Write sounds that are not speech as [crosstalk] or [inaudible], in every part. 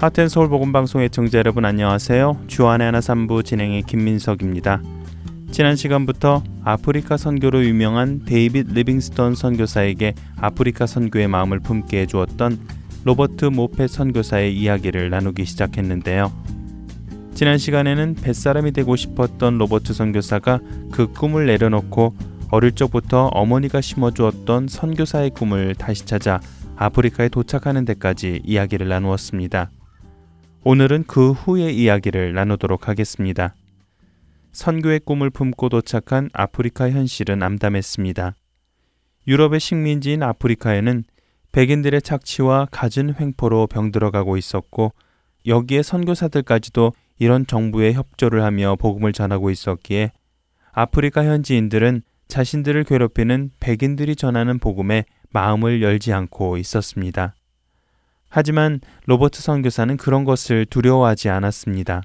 Heart and Soul 복음 방송 애청자 여러분 안녕하세요. 주안의 하나 삼부 진행의 김민석입니다. 지난 시간부터 아프리카 선교로 유명한 데이빗 리빙스턴 선교사에게 아프리카 선교의 마음을 품게 해주었던 로버트 모펫 선교사의 이야기를 나누기 시작했는데요. 지난 시간에는 뱃사람이 되고 싶었던 로버트 선교사가 그 꿈을 내려놓고 어릴 적부터 어머니가 심어주었던 선교사의 꿈을 다시 찾아 아프리카에 도착하는 데까지 이야기를 나누었습니다. 오늘은 그 후의 이야기를 나누도록 하겠습니다. 선교의 꿈을 품고 도착한 아프리카 현실은 암담했습니다. 유럽의 식민지인 아프리카에는 백인들의 착취와 갖은 횡포로 병들어가고 있었고 여기에 선교사들까지도 이런 정부에 협조를 하며 복음을 전하고 있었기에 아프리카 현지인들은 자신들을 괴롭히는 백인들이 전하는 복음에 마음을 열지 않고 있었습니다. 하지만 로버트 선교사는 그런 것을 두려워하지 않았습니다.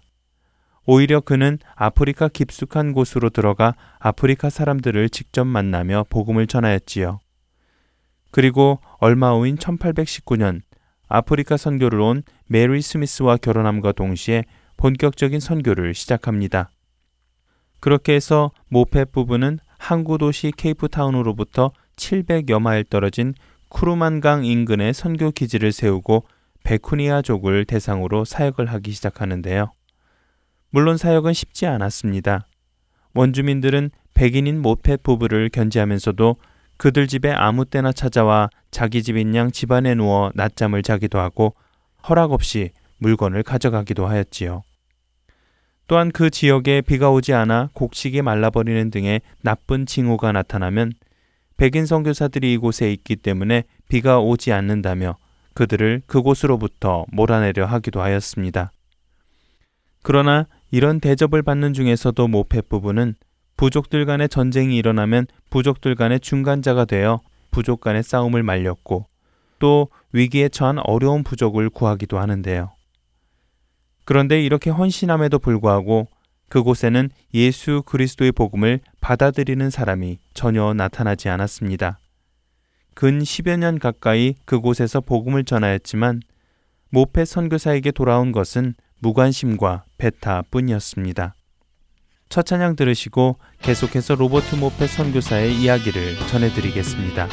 오히려 그는 아프리카 깊숙한 곳으로 들어가 아프리카 사람들을 직접 만나며 복음을 전하였지요. 그리고 얼마 후인 1819년 아프리카 선교를 온 메리 스미스와 결혼함과 동시에 본격적인 선교를 시작합니다. 그렇게 해서 모페 부부는 항구 도시 케이프타운으로부터 700여 마일 떨어진 쿠르만강 인근에 선교 기지를 세우고 베쿠니아족을 대상으로 사역을 하기 시작하는데요. 물론 사역은 쉽지 않았습니다. 원주민들은 백인인 모페 부부를 견제하면서도 그들 집에 아무 때나 찾아와 자기 집인 양 집안에 누워 낮잠을 자기도 하고 허락 없이 물건을 가져가기도 하였지요. 또한 그 지역에 비가 오지 않아 곡식이 말라버리는 등의 나쁜 징후가 나타나면 백인 선교사들이 이곳에 있기 때문에 비가 오지 않는다며 그들을 그곳으로부터 몰아내려 하기도 하였습니다. 그러나 이런 대접을 받는 중에서도 모페 부부는 부족들 간의 전쟁이 일어나면 부족들 간의 중간자가 되어 부족 간의 싸움을 말렸고 또 위기에 처한 어려운 부족을 구하기도 하는데요. 그런데 이렇게 헌신함에도 불구하고 그곳에는 예수 그리스도의 복음을 받아들이는 사람이 전혀 나타나지 않았습니다. 근 10여 년 가까이 그곳에서 복음을 전하였지만 모페 선교사에게 돌아온 것은 무관심과 배타뿐이었습니다. 첫 찬양 들으시고 계속해서 로버트 모페 선교사의 이야기를 전해드리겠습니다.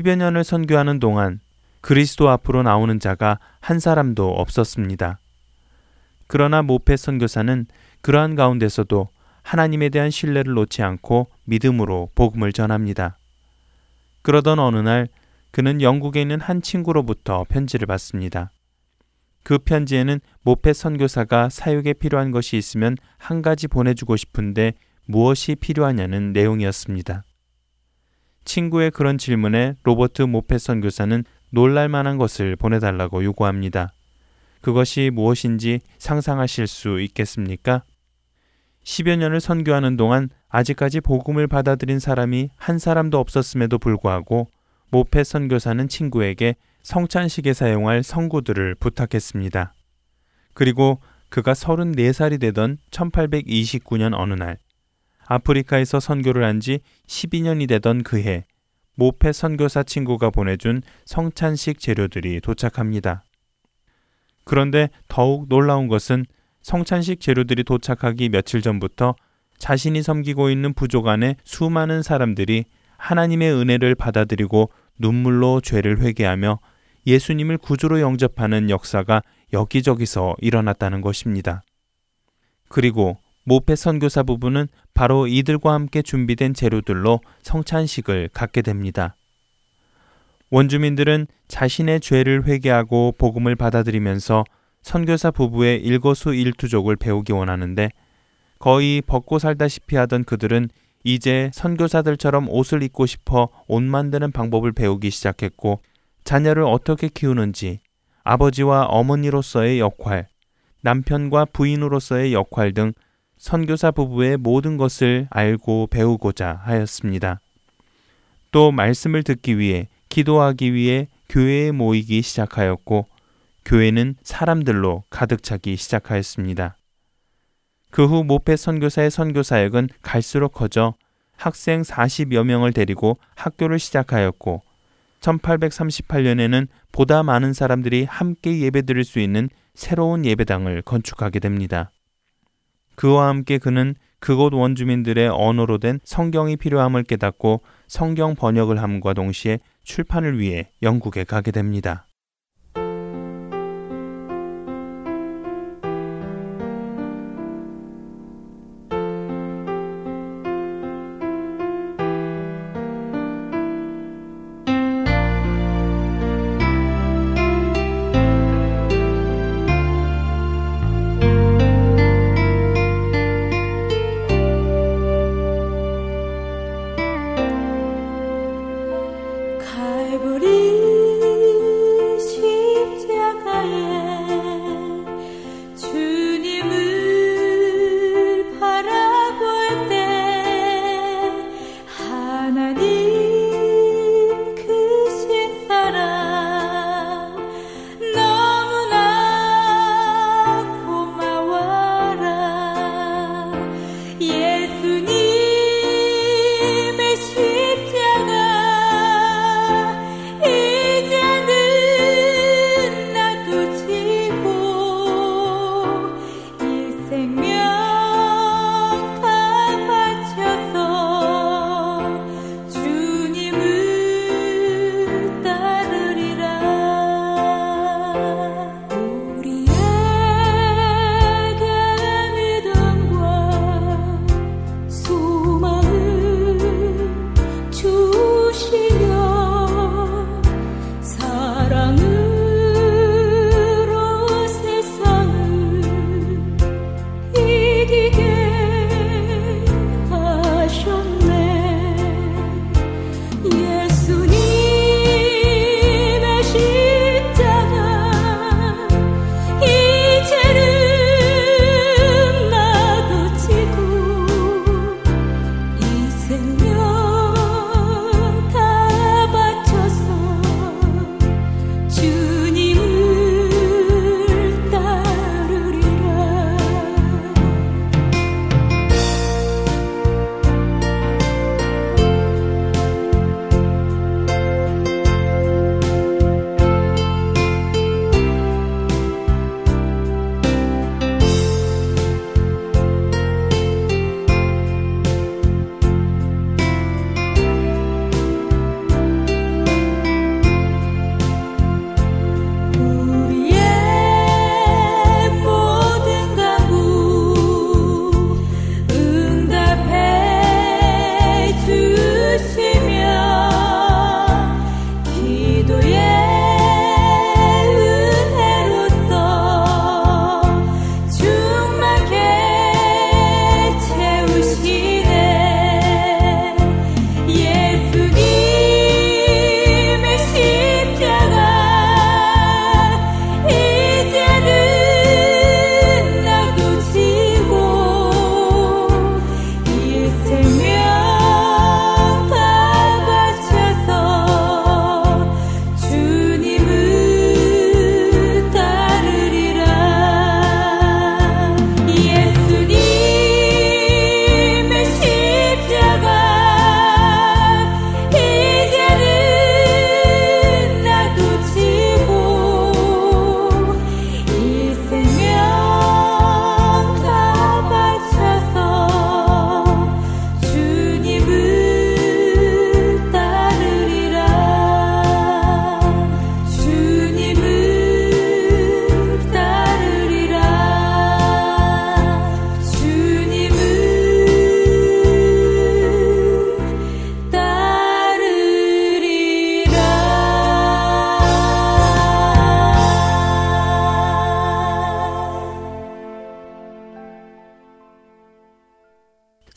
10여 년을 선교하는 동안 그리스도 앞으로 나오는 자가 한 사람도 없었습니다. 그러나 모페 선교사는 그러한 가운데서도 하나님에 대한 신뢰를 놓지 않고 믿음으로 복음을 전합니다. 그러던 어느 날 그는 영국에 있는 한 친구로부터 편지를 받습니다. 그 편지에는 모페 선교사가 사육에 필요한 것이 있으면 한 가지 보내주고 싶은데 무엇이 필요하냐는 내용이었습니다. 친구의 그런 질문에 로버트 모페 선 교사는 놀랄 만한 것을 보내달라고 요구합니다. 그것이 무엇인지 상상하실 수 있겠습니까? 10여 년을 선교하는 동안 아직까지 복음을 받아들인 사람이 한 사람도 없었음에도 불구하고 모페 선교사는 친구에게 성찬식에 사용할 성구들을 부탁했습니다. 그리고 그가 34살이 되던 1829년 어느 날 아프리카에서 선교를 한 지 12년이 되던 그해 모페 선교사 친구가 보내준 성찬식 재료들이 도착합니다. 그런데 더욱 놀라운 것은 성찬식 재료들이 도착하기 며칠 전부터 자신이 섬기고 있는 부족 안에 수많은 사람들이 하나님의 은혜를 받아들이고 눈물로 죄를 회개하며 예수님을 구주로 영접하는 역사가 여기저기서 일어났다는 것입니다. 그리고 모페 선교사 부부는 바로 이들과 함께 준비된 재료들로 성찬식을 갖게 됩니다. 원주민들은 자신의 죄를 회개하고 복음을 받아들이면서 선교사 부부의 일거수일투족을 배우기 원하는데 거의 벗고 살다시피 하던 그들은 이제 선교사들처럼 옷을 입고 싶어 옷 만드는 방법을 배우기 시작했고 자녀를 어떻게 키우는지 아버지와 어머니로서의 역할, 남편과 부인으로서의 역할 등 선교사 부부의 모든 것을 알고 배우고자 하였습니다. 또 말씀을 듣기 위해 기도하기 위해 교회에 모이기 시작하였고 교회는 사람들로 가득 차기 시작하였습니다. 그 후 모페 선교사의 선교 사역은 갈수록 커져 학생 40여 명을 데리고 학교를 시작하였고 1838년에는 보다 많은 사람들이 함께 예배드릴 수 있는 새로운 예배당을 건축하게 됩니다. 그와 함께 그는 그곳 원주민들의 언어로 된 성경이 필요함을 깨닫고 성경 번역을 함과 동시에 출판을 위해 영국에 가게 됩니다.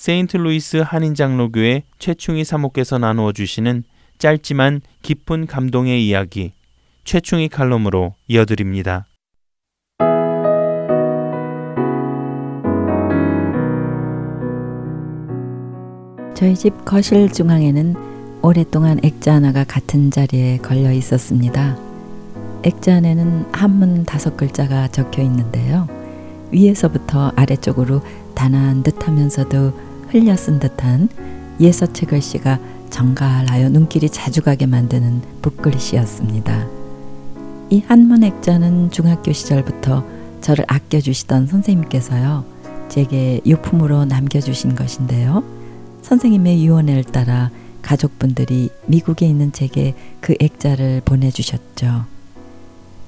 세인트루이스 한인장로교회 최충희 사모께서 나누어 주시는 짧지만 깊은 감동의 이야기 최충희 칼럼으로 이어드립니다. 저희 집 거실 중앙에는 오랫동안 액자 하나가 같은 자리에 걸려 있었습니다. 액자 안에는 한문 다섯 글자가 적혀 있는데요. 위에서부터 아래쪽으로 단아한 듯 하면서도 흘려 쓴 듯한 예서체 글씨가 정갈하여 눈길이 자주 가게 만드는 붓글씨였습니다. 이 한문 액자는 중학교 시절부터 저를 아껴주시던 선생님께서요. 제게 유품으로 남겨주신 것인데요. 선생님의 유언을 따라 가족분들이 미국에 있는 제게 그 액자를 보내주셨죠.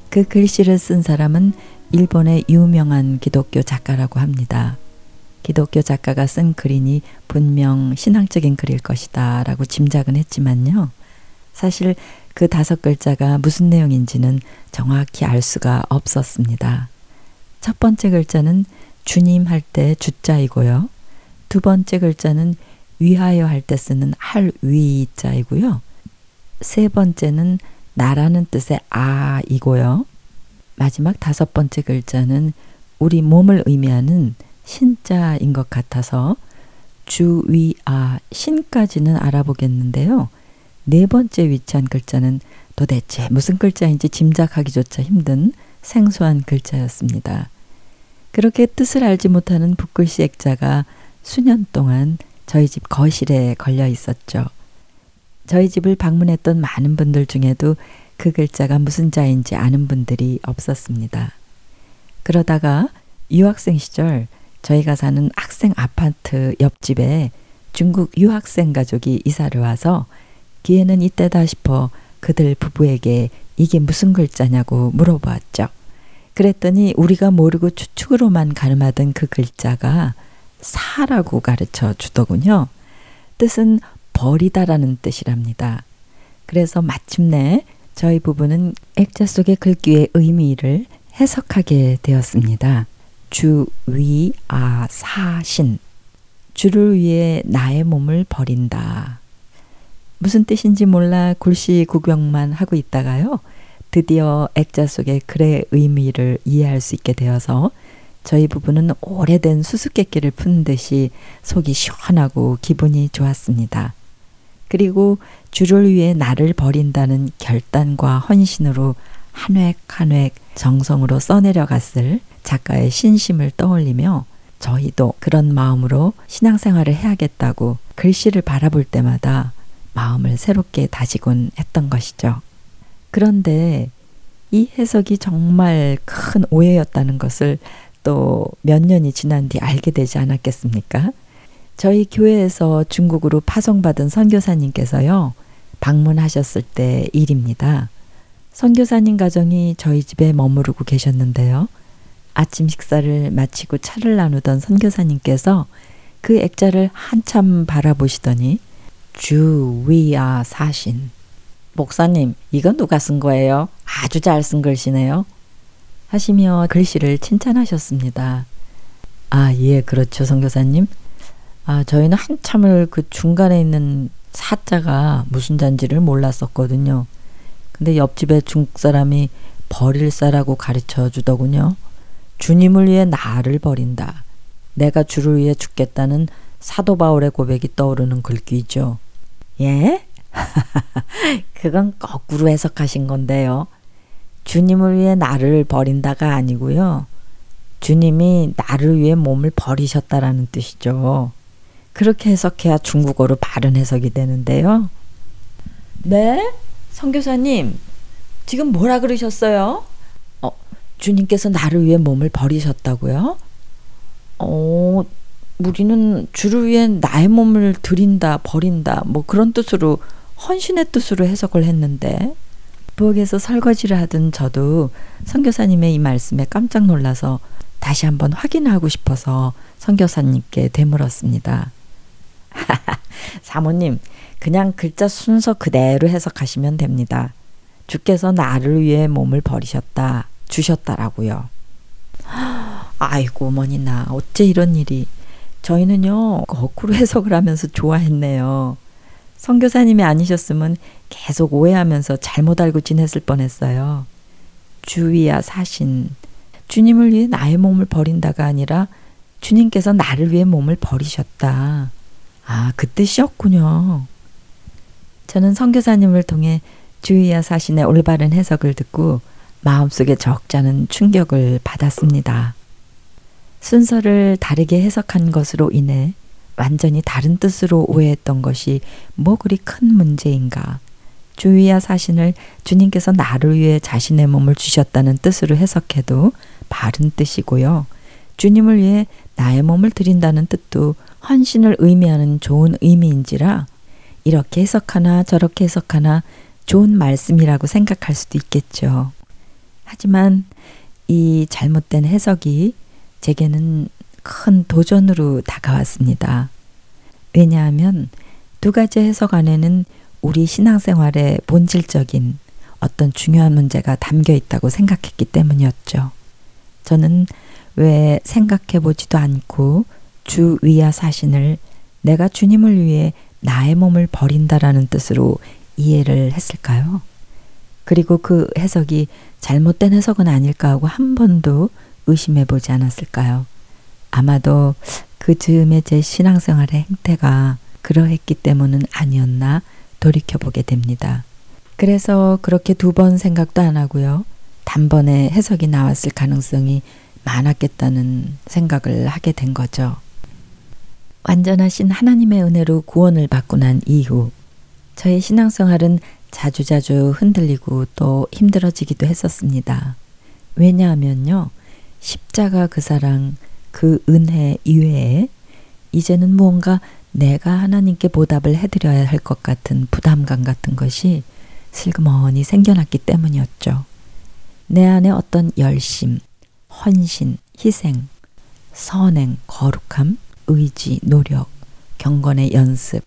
그 글씨를 쓴 사람은 일본의 유명한 기독교 작가라고 합니다. 기독교 작가가 쓴 글이니 분명 신앙적인 글일 것이다 라고 짐작은 했지만요. 사실 그 다섯 글자가 무슨 내용인지는 정확히 알 수가 없었습니다. 첫 번째 글자는 주님 할 때 주자이고요. 두 번째 글자는 위하여 할 때 쓰는 할 위자이고요. 세 번째는 나라는 뜻의 아이고요. 마지막 다섯 번째 글자는 우리 몸을 의미하는 신자인 것 같아서 주위아 신까지는 알아보겠는데요. 네 번째 위치한 글자는 도대체 무슨 글자인지 짐작하기조차 힘든 생소한 글자였습니다. 그렇게 뜻을 알지 못하는 붓글씨 액자가 수년 동안 저희 집 거실에 걸려 있었죠. 저희 집을 방문했던 많은 분들 중에도 그 글자가 무슨 자인지 아는 분들이 없었습니다. 그러다가 유학생 시절 저희가 사는 학생 아파트 옆집에 중국 유학생 가족이 이사를 와서 기회는 이때다 싶어 그들 부부에게 이게 무슨 글자냐고 물어보았죠. 그랬더니 우리가 모르고 추측으로만 가늠하던 그 글자가 사라고 가르쳐 주더군요. 뜻은 버리다라는 뜻이랍니다. 그래서 마침내 저희 부부는 액자 속의 글귀의 의미를 해석하게 되었습니다. 주, 위, 아, 사, 신. 주를 위해 나의 몸을 버린다. 무슨 뜻인지 몰라 굴시 구경만 하고 있다가요. 드디어 액자 속의 글의 의미를 이해할 수 있게 되어서 저희 부부는 오래된 수수께끼를 푼 듯이 속이 시원하고 기분이 좋았습니다. 그리고 주를 위해 나를 버린다는 결단과 헌신으로 한 획 한 획 정성으로 써내려갔을 작가의 신심을 떠올리며 저희도 그런 마음으로 신앙생활을 해야겠다고 글씨를 바라볼 때마다 마음을 새롭게 다지곤 했던 것이죠. 그런데 이 해석이 정말 큰 오해였다는 것을 또 몇 년이 지난 뒤 알게 되지 않았겠습니까? 저희 교회에서 중국으로 파송받은 선교사님께서요, 방문하셨을 때 일입니다. 선교사님 가정이 저희 집에 머무르고 계셨는데요. 아침 식사를 마치고 차를 나누던 선교사님께서 그 액자를 한참 바라보시더니 주, 위, 아, 사신. 목사님, 이건 누가 쓴 거예요? 아주 잘 쓴 글씨네요. 하시며 글씨를 칭찬하셨습니다. 아, 예, 그렇죠, 선교사님. 아, 저희는 한참을 그 중간에 있는 사자가 무슨 잔지를 몰랐었거든요. 근데 옆집에 중국 사람이 버릴 사라고 가르쳐 주더군요. 주님을 위해 나를 버린다. 내가 주를 위해 죽겠다는 사도 바울의 고백이 떠오르는 글귀죠. 예? [laughs] 그건 거꾸로 해석하신 건데요. 주님을 위해 나를 버린다가 아니고요. 주님이 나를 위해 몸을 버리셨다라는 뜻이죠. 그렇게 해석해야 중국어로 바른 해석이 되는데요. 네? 성교사님, 지금 뭐라 그러셨어요? 어, 주님께서 나를 위해 몸을 버리셨다고요? 어, 우리는 주를 위해 나의 몸을 드린다, 버린다, 뭐 그런 뜻으로 헌신의 뜻으로 해석을 했는데 부엌에서 설거지를 하던 저도 선교사님의 이 말씀에 깜짝 놀라서 다시 한번 확인하고 싶어서 선교사님께 되물었습니다. [laughs] 사모님, 그냥 글자 순서 그대로 해석하시면 됩니다. 주께서 나를 위해 몸을 버리셨다, 주셨다라고요. 아이고, 어머니 나 어째 이런 일이 저희는요, 거꾸로 해석을 하면서 좋아했네요. 선교사님이 아니셨으면 계속 오해하면서 잘못 알고 지냈을 뻔했어요. 주위야 사신. 주님을 위해 나의 몸을 버린다가 아니라 주님께서 나를 위해 몸을 버리셨다. 아, 그 뜻이었군요. 저는 선교사님을 통해 주위야 사신의 올바른 해석을 듣고 마음속에 적잖은 충격을 받았습니다. 순서를 다르게 해석한 것으로 인해 완전히 다른 뜻으로 오해했던 것이 뭐 그리 큰 문제인가. 주위야 사신을 주님께서 나를 위해 자신의 몸을 주셨다는 뜻으로 해석해도 바른 뜻이고요. 주님을 위해 나의 몸을 드린다는 뜻도 헌신을 의미하는 좋은 의미인지라 이렇게 해석하나 저렇게 해석하나 좋은 말씀이라고 생각할 수도 있겠죠. 하지만 이 잘못된 해석이 제게는 큰 도전으로 다가왔습니다. 왜냐하면 두 가지 해석 안에는 우리 신앙생활의 본질적인 어떤 중요한 문제가 담겨 있다고 생각했기 때문이었죠. 저는 왜 생각해 보지도 않고 주 위야 사신을 내가 주님을 위해 나의 몸을 버린다라는 뜻으로 이해를 했을까요? 그리고 그 해석이 잘못된 해석은 아닐까 하고 한 번도 의심해 보지 않았을까요? 아마도 그 즈음에 제 신앙생활의 행태가 그러했기 때문은 아니었나 돌이켜 보게 됩니다. 그래서 그렇게 두 번 생각도 안 하고요. 단번에 해석이 나왔을 가능성이 많았겠다는 생각을 하게 된 거죠. 완전하신 하나님의 은혜로 구원을 받고 난 이후 저의 신앙생활은 자주자주 흔들리고 또 힘들어지기도 했었습니다. 왜냐하면요. 십자가 그 사랑, 그 은혜 이외에 이제는 무언가 내가 하나님께 보답을 해드려야 할 것 같은 부담감 같은 것이 슬그머니 생겨났기 때문이었죠. 내 안에 어떤 열심, 헌신, 희생, 선행, 거룩함, 의지, 노력, 경건의 연습,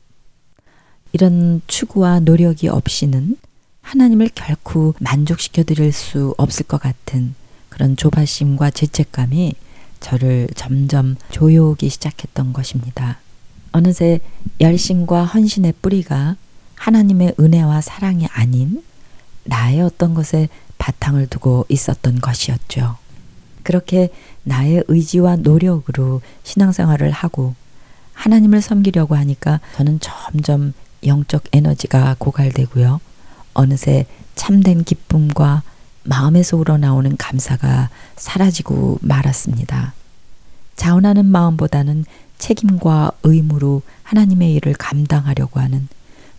이런 추구와 노력이 없이는 하나님을 결코 만족시켜 드릴 수 없을 것 같은 그런 조바심과 죄책감이 저를 점점 조여오기 시작했던 것입니다. 어느새 열심과 헌신의 뿌리가 하나님의 은혜와 사랑이 아닌 나의 어떤 것에 바탕을 두고 있었던 것이었죠. 그렇게 나의 의지와 노력으로 신앙생활을 하고 하나님을 섬기려고 하니까 저는 점점 영적 에너지가 고갈되고요. 어느새 참된 기쁨과 마음에서 우러나오는 감사가 사라지고 말았습니다. 자원하는 마음보다는 책임과 의무로 하나님의 일을 감당하려고 하는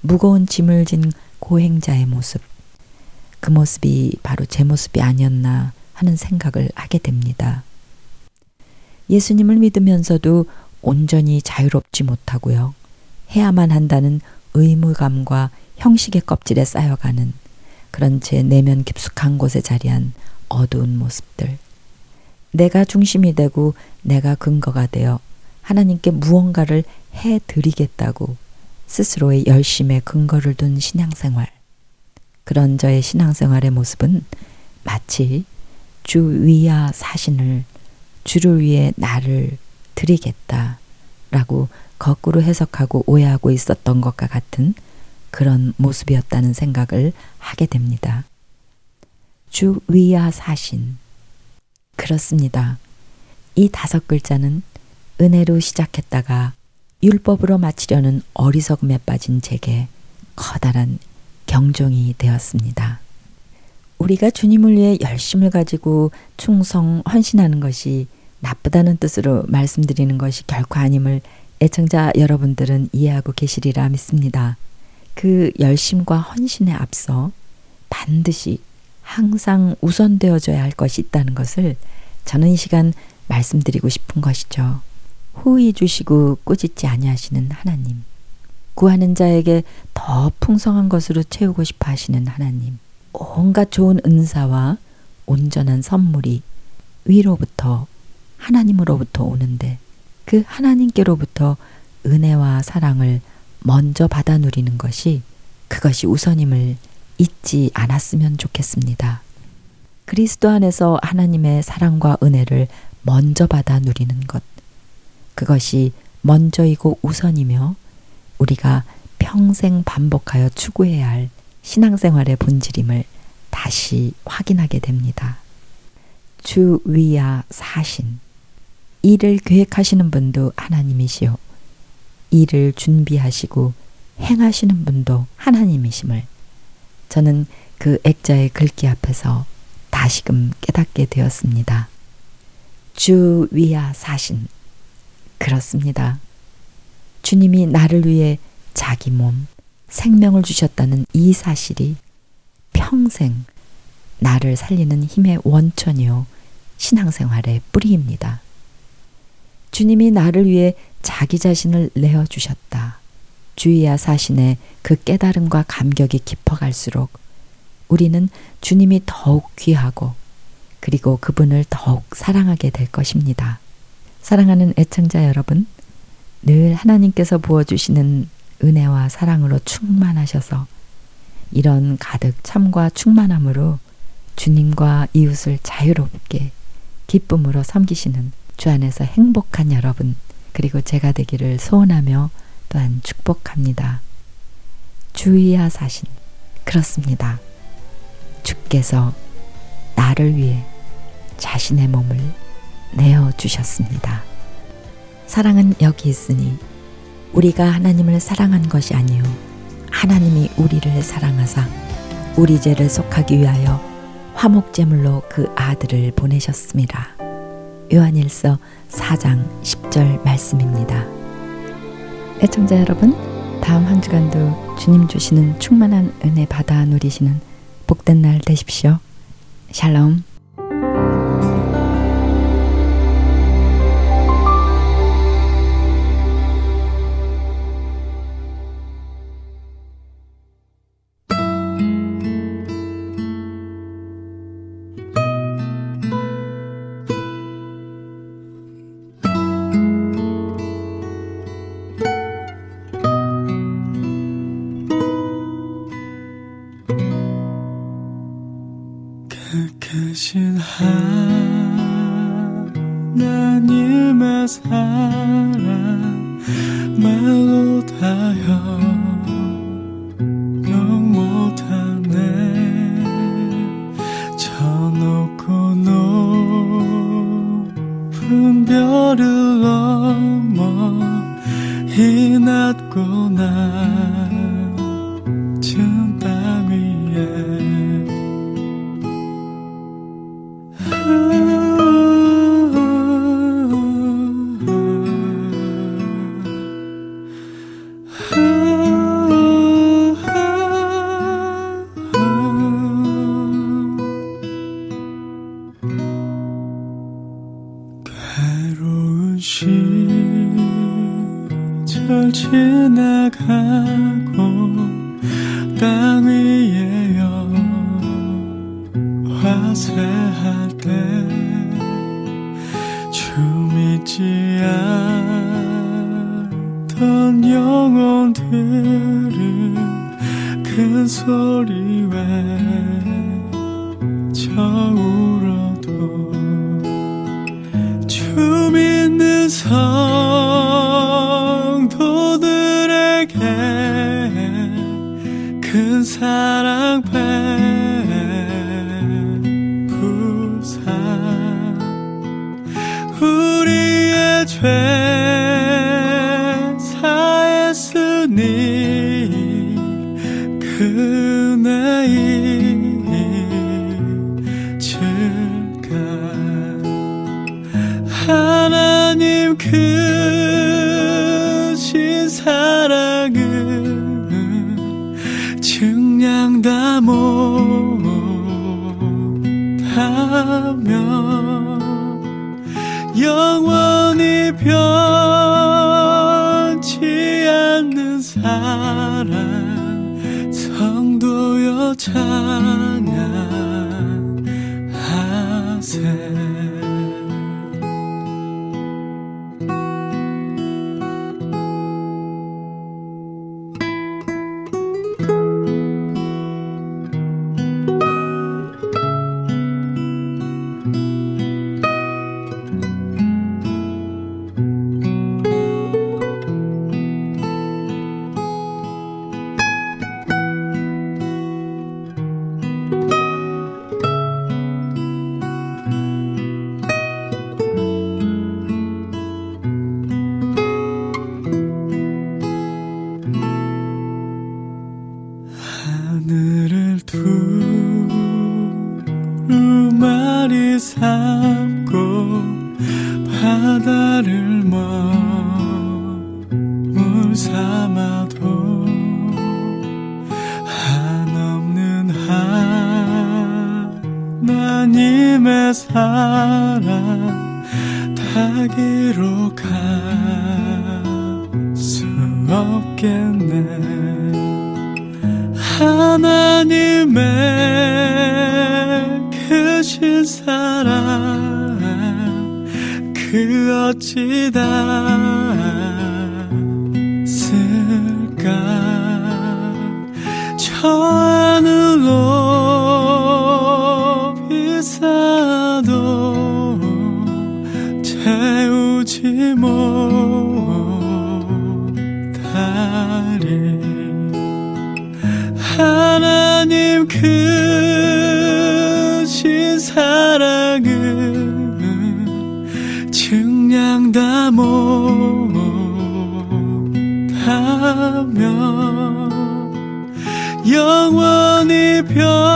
무거운 짐을 진 고행자의 모습. 그 모습이 바로 제 모습이 아니었나 하는 생각을 하게 됩니다. 예수님을 믿으면서도 온전히 자유롭지 못하고요. 해야만 한다는 의무감과 형식의 껍질에 쌓여가는 그런 제 내면 깊숙한 곳에 자리한 어두운 모습들. 내가 중심이 되고 내가 근거가 되어 하나님께 무언가를 해 드리겠다고 스스로의 열심에 근거를 둔 신앙생활. 그런 저의 신앙생활의 모습은 마치 주 위야 사신을 주를 위해 나를 드리겠다 라고 거꾸로 해석하고 오해하고 있었던 것과 같은 그런 모습이었다는 생각을 하게 됩니다. 주 위야 사신. 그렇습니다. 이 다섯 글자는 은혜로 시작했다가 율법으로 마치려는 어리석음에 빠진 제게 커다란 경종이 되었습니다. 우리가 주님을 위해 열심을 가지고 충성, 헌신하는 것이 나쁘다는 뜻으로 말씀드리는 것이 결코 아님을 애청자 여러분들은 이해하고 계시리라 믿습니다. 그 열심과 헌신에 앞서 반드시 항상 우선되어져야 할 것이 있다는 것을 저는 이 시간 말씀드리고 싶은 것이죠. 후히 주시고 꾸짖지 아니하시는 하나님. 구하는 자에게 더 풍성한 것으로 채우고 싶어 하시는 하나님. 온갖 좋은 은사와 온전한 선물이 위로부터 하나님으로부터 오는데 그 하나님께로부터 은혜와 사랑을 먼저 받아 누리는 것이 그것이 우선임을 잊지 않았으면 좋겠습니다. 그리스도 안에서 하나님의 사랑과 은혜를 먼저 받아 누리는 것. 그것이 먼저이고 우선이며 우리가 평생 반복하여 추구해야 할 신앙생활의 본질임을 다시 확인하게 됩니다. 주 위야 사신. 일을 계획하시는 분도 하나님이시요. 일을 준비하시고 행하시는 분도 하나님이심을 저는 그 액자의 글귀 앞에서 다시금 깨닫게 되었습니다. 주 위야 사신. 그렇습니다. 주님이 나를 위해 자기 몸, 생명을 주셨다는 이 사실이 평생 나를 살리는 힘의 원천이요. 신앙생활의 뿌리입니다. 주님이 나를 위해 자기 자신을 내어 주셨다. 주의야 사신의 그 깨달음과 감격이 깊어갈수록 우리는 주님이 더욱 귀하고 그리고 그분을 더욱 사랑하게 될 것입니다. 사랑하는 애청자 여러분, 늘 하나님께서 부어주시는 은혜와 사랑으로 충만하셔서 이런 가득 참과 충만함으로 주님과 이웃을 자유롭게 기쁨으로 섬기시는 주 안에서 행복한 여러분, 그리고 제가 되기를 소원하며 또한 축복합니다. 주의하 사신, 그렇습니다. 주께서 나를 위해 자신의 몸을 내어 주셨습니다. 사랑은 여기 있으니 우리가 하나님을 사랑한 것이 아니요 하나님이 우리를 사랑하사 우리 죄를 속하기 위하여 화목제물로 그 아들을 보내셨습니다. 요한일서 4장 10절 말씀입니다. 애청자 여러분, 다음 한 주간도 주님 주시는 충만한 은혜 받아 누리시는 복된 날 되십시오. 샬롬. 시 절 지나가고 땅 위에 화세할 때주 믿지 않던 영혼들은 큰 소리 종아리 삼고 바다를 머물 삼아도 한없는 하나님의 사랑 다 기록할 수 없겠네. 어찌 닿 영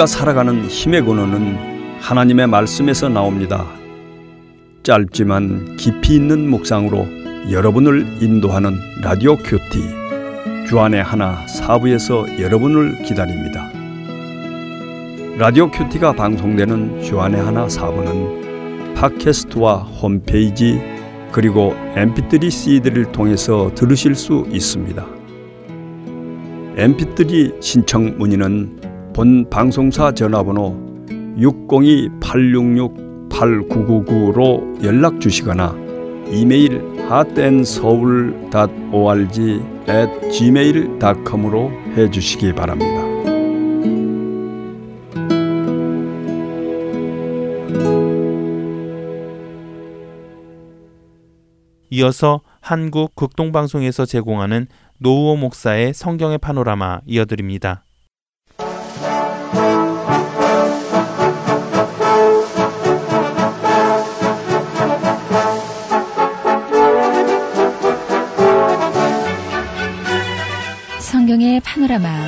우리가 살아가는 힘의 근원은 하나님의 말씀에서 나옵니다. 짧지만 깊이 있는 묵상으로 여러분을 인도하는 라디오 QT 주안의 하나 사부에서 여러분을 기다립니다. 라디오 QT가 방송되는 주안의 하나 사부는 팟캐스트와 홈페이지 그리고 mp3 CD를 통해서 들으실 수 있습니다. mp3 신청 문의는 본 방송사 전화번호 602-866-8999로 연락 주시거나 이메일 hotandseoul.org at gmail.com으로 해주시기 바랍니다. 이어서 한국 극동방송에서 제공하는 노우호 목사의 성경의 파노라마 이어드립니다. 성경의 파노라마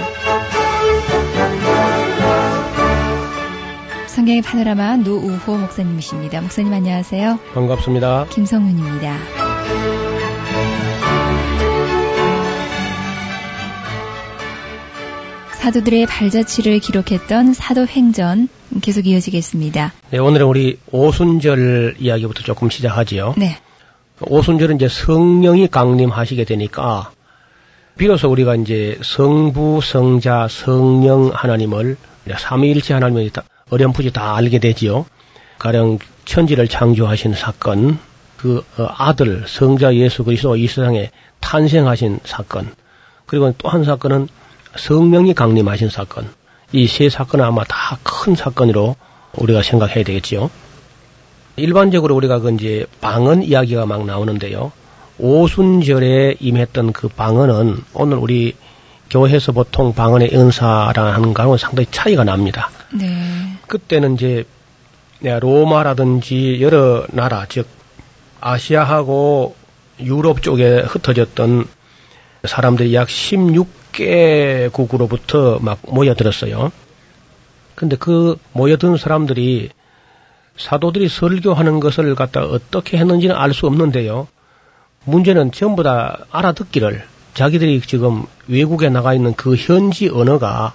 성경의 파노라마 노우호 목사님이십니다. 목사님 안녕하세요. 반갑습니다. 김성윤입니다. 사도들의 발자취를 기록했던 사도행전 계속 이어지겠습니다. 네, 오늘은 우리 오순절 이야기부터 조금 시작하지요. 네. 오순절은 이제 성령이 강림하시게 되니까 비로소 우리가 이제 성부, 성자, 성령 하나님을 삼위일체 하나님을 다 어렴풋이 다 알게 되지요. 가령 천지를 창조하신 사건, 그 어, 아들 성자 예수 그리스도 이 세상에 탄생하신 사건, 그리고 또 한 사건은 성령이 강림하신 사건. 이 세 사건은 아마 다 큰 사건으로 우리가 생각해야 되겠지요. 일반적으로 우리가 그 이제 방언 이야기가 막 나오는데요. 오순절에 임했던 그 방언은 오늘 우리 교회에서 보통 방언의 은사라는 거하고는 상당히 차이가 납니다. 네. 그때는 이제 로마라든지 여러 나라, 즉 아시아하고 유럽 쪽에 흩어졌던 사람들이 약16 16개국으로부터 막 모여들었어요. 근데 그 모여든 사람들이 사도들이 설교하는 것을 갖다 어떻게 했는지는 알 수 없는데요. 문제는 전부 다 알아듣기를 자기들이 지금 외국에 나가 있는 그 현지 언어가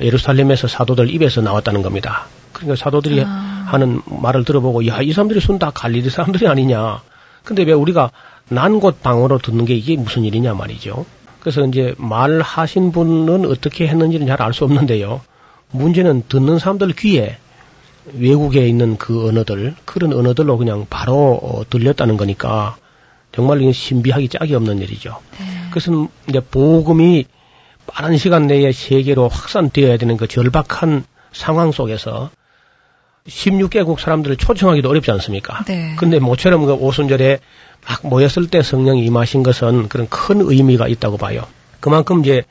예루살렘에서 사도들 입에서 나왔다는 겁니다. 그러니까 사도들이 아. 하는 말을 들어보고 야 이 사람들이 순 다 갈릴리 사람들이 아니냐. 근데 왜 우리가 난곳 방어로 듣는 게 이게 무슨 일이냐 말이죠. 그래서 이제 말하신 분은 어떻게 했는지는 잘 알 수 없는데요. 문제는 듣는 사람들 귀에 외국에 있는 그 언어들 그런 언어들로 그냥 바로 어, 들렸다는 거니까 정말 이건 신비하기 짝이 없는 일이죠. 그것은 이제 복음이 빠른 시간 내에 세계로 확산되어야 되는 그 절박한 상황 속에서 16개국 사람들을 초청하기도 어렵지 않습니까? 네. 근데 모처럼 그 오순절에 막 모였을 때 성령이 임하신 것은 그런 큰 의미가 있다고 봐요. 그만큼 이제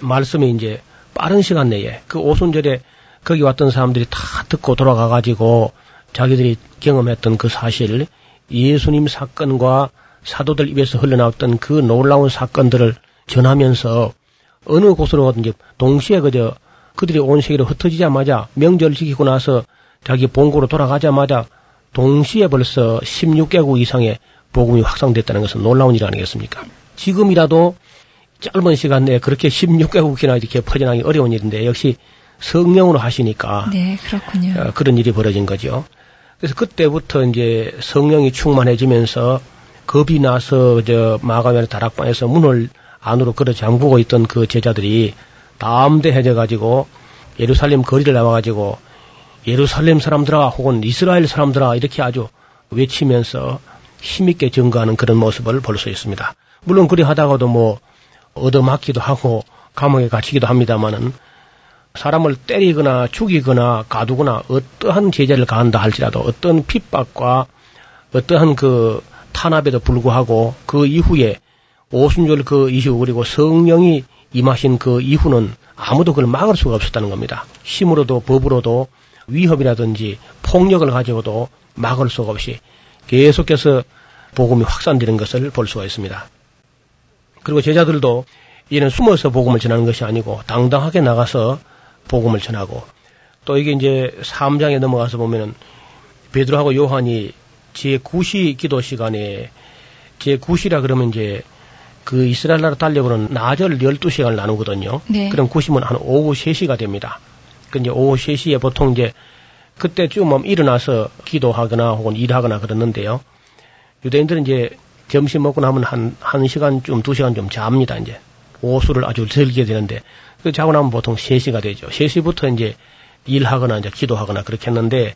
말씀이 이제 빠른 시간 내에 그 오순절에 거기 왔던 사람들이 다 듣고 돌아가 가지고 자기들이 경험했던 그 사실 예수님 사건과 사도들 입에서 흘러나왔던 그 놀라운 사건들을 전하면서 어느 곳으로든지 동시에 그저 그들이 온 세계로 흩어지자마자 명절 지키고 나서 자기 본고로 돌아가자마자 동시에 벌써 16개국 이상의 복음이 확산됐다는 것은 놀라운 일 아니겠습니까? 지금이라도 짧은 시간 내에 그렇게 16개국이나 이렇게 퍼져나가기 어려운 일인데 역시 성령으로 하시니까 네, 그렇군요. 어, 그런 일이 벌어진 거죠. 그래서 그때부터 이제 성령이 충만해지면서 겁이 나서 저 마가면 다락방에서 문을 안으로 걸어 잠그고 있던 그 제자들이 담대해져 가지고 예루살렘 거리를 나와 가지고 예루살렘 사람들아 혹은 이스라엘 사람들아 이렇게 아주 외치면서 힘있게 증거하는 그런 모습을 볼 수 있습니다. 물론 그리 하다가도 뭐 얻어맞기도 하고 감옥에 갇히기도 합니다만은 사람을 때리거나 죽이거나 가두거나 어떠한 제재를 가한다 할지라도 어떤 핍박과 어떠한 그 탄압에도 불구하고 그 이후에 오순절 그 이후 그리고 성령이 임하신 그 이후는 아무도 그걸 막을 수가 없었다는 겁니다. 힘으로도 법으로도 위협이라든지 폭력을 가지고도 막을 수가 없이 계속해서 복음이 확산되는 것을 볼 수가 있습니다. 그리고 제자들도 이는 숨어서 복음을 전하는 것이 아니고 당당하게 나가서 복음을 전하고 또 이게 이제 3장에 넘어가서 보면은 베드로하고 요한이 제9시 기도 시간에 제9시라 그러면 이제 그 이스라엘 나라 달력으로는 나절 12시간을 나누거든요. 네. 그럼 90은 한 오후 3시가 됩니다. 그 이제 오후 3시에 보통 이제 그때쯤 뭐 일어나서 기도하거나 혹은 일하거나 그러는데요. 유대인들은 이제 점심 먹고 나면 한, 한 시간쯤, 두 시간 좀 잡니다, 이제. 오수를 아주 즐기게 되는데, 그 자고 나면 보통 3시가 되죠. 3시부터 이제 일하거나 이제 기도하거나 그렇게 했는데,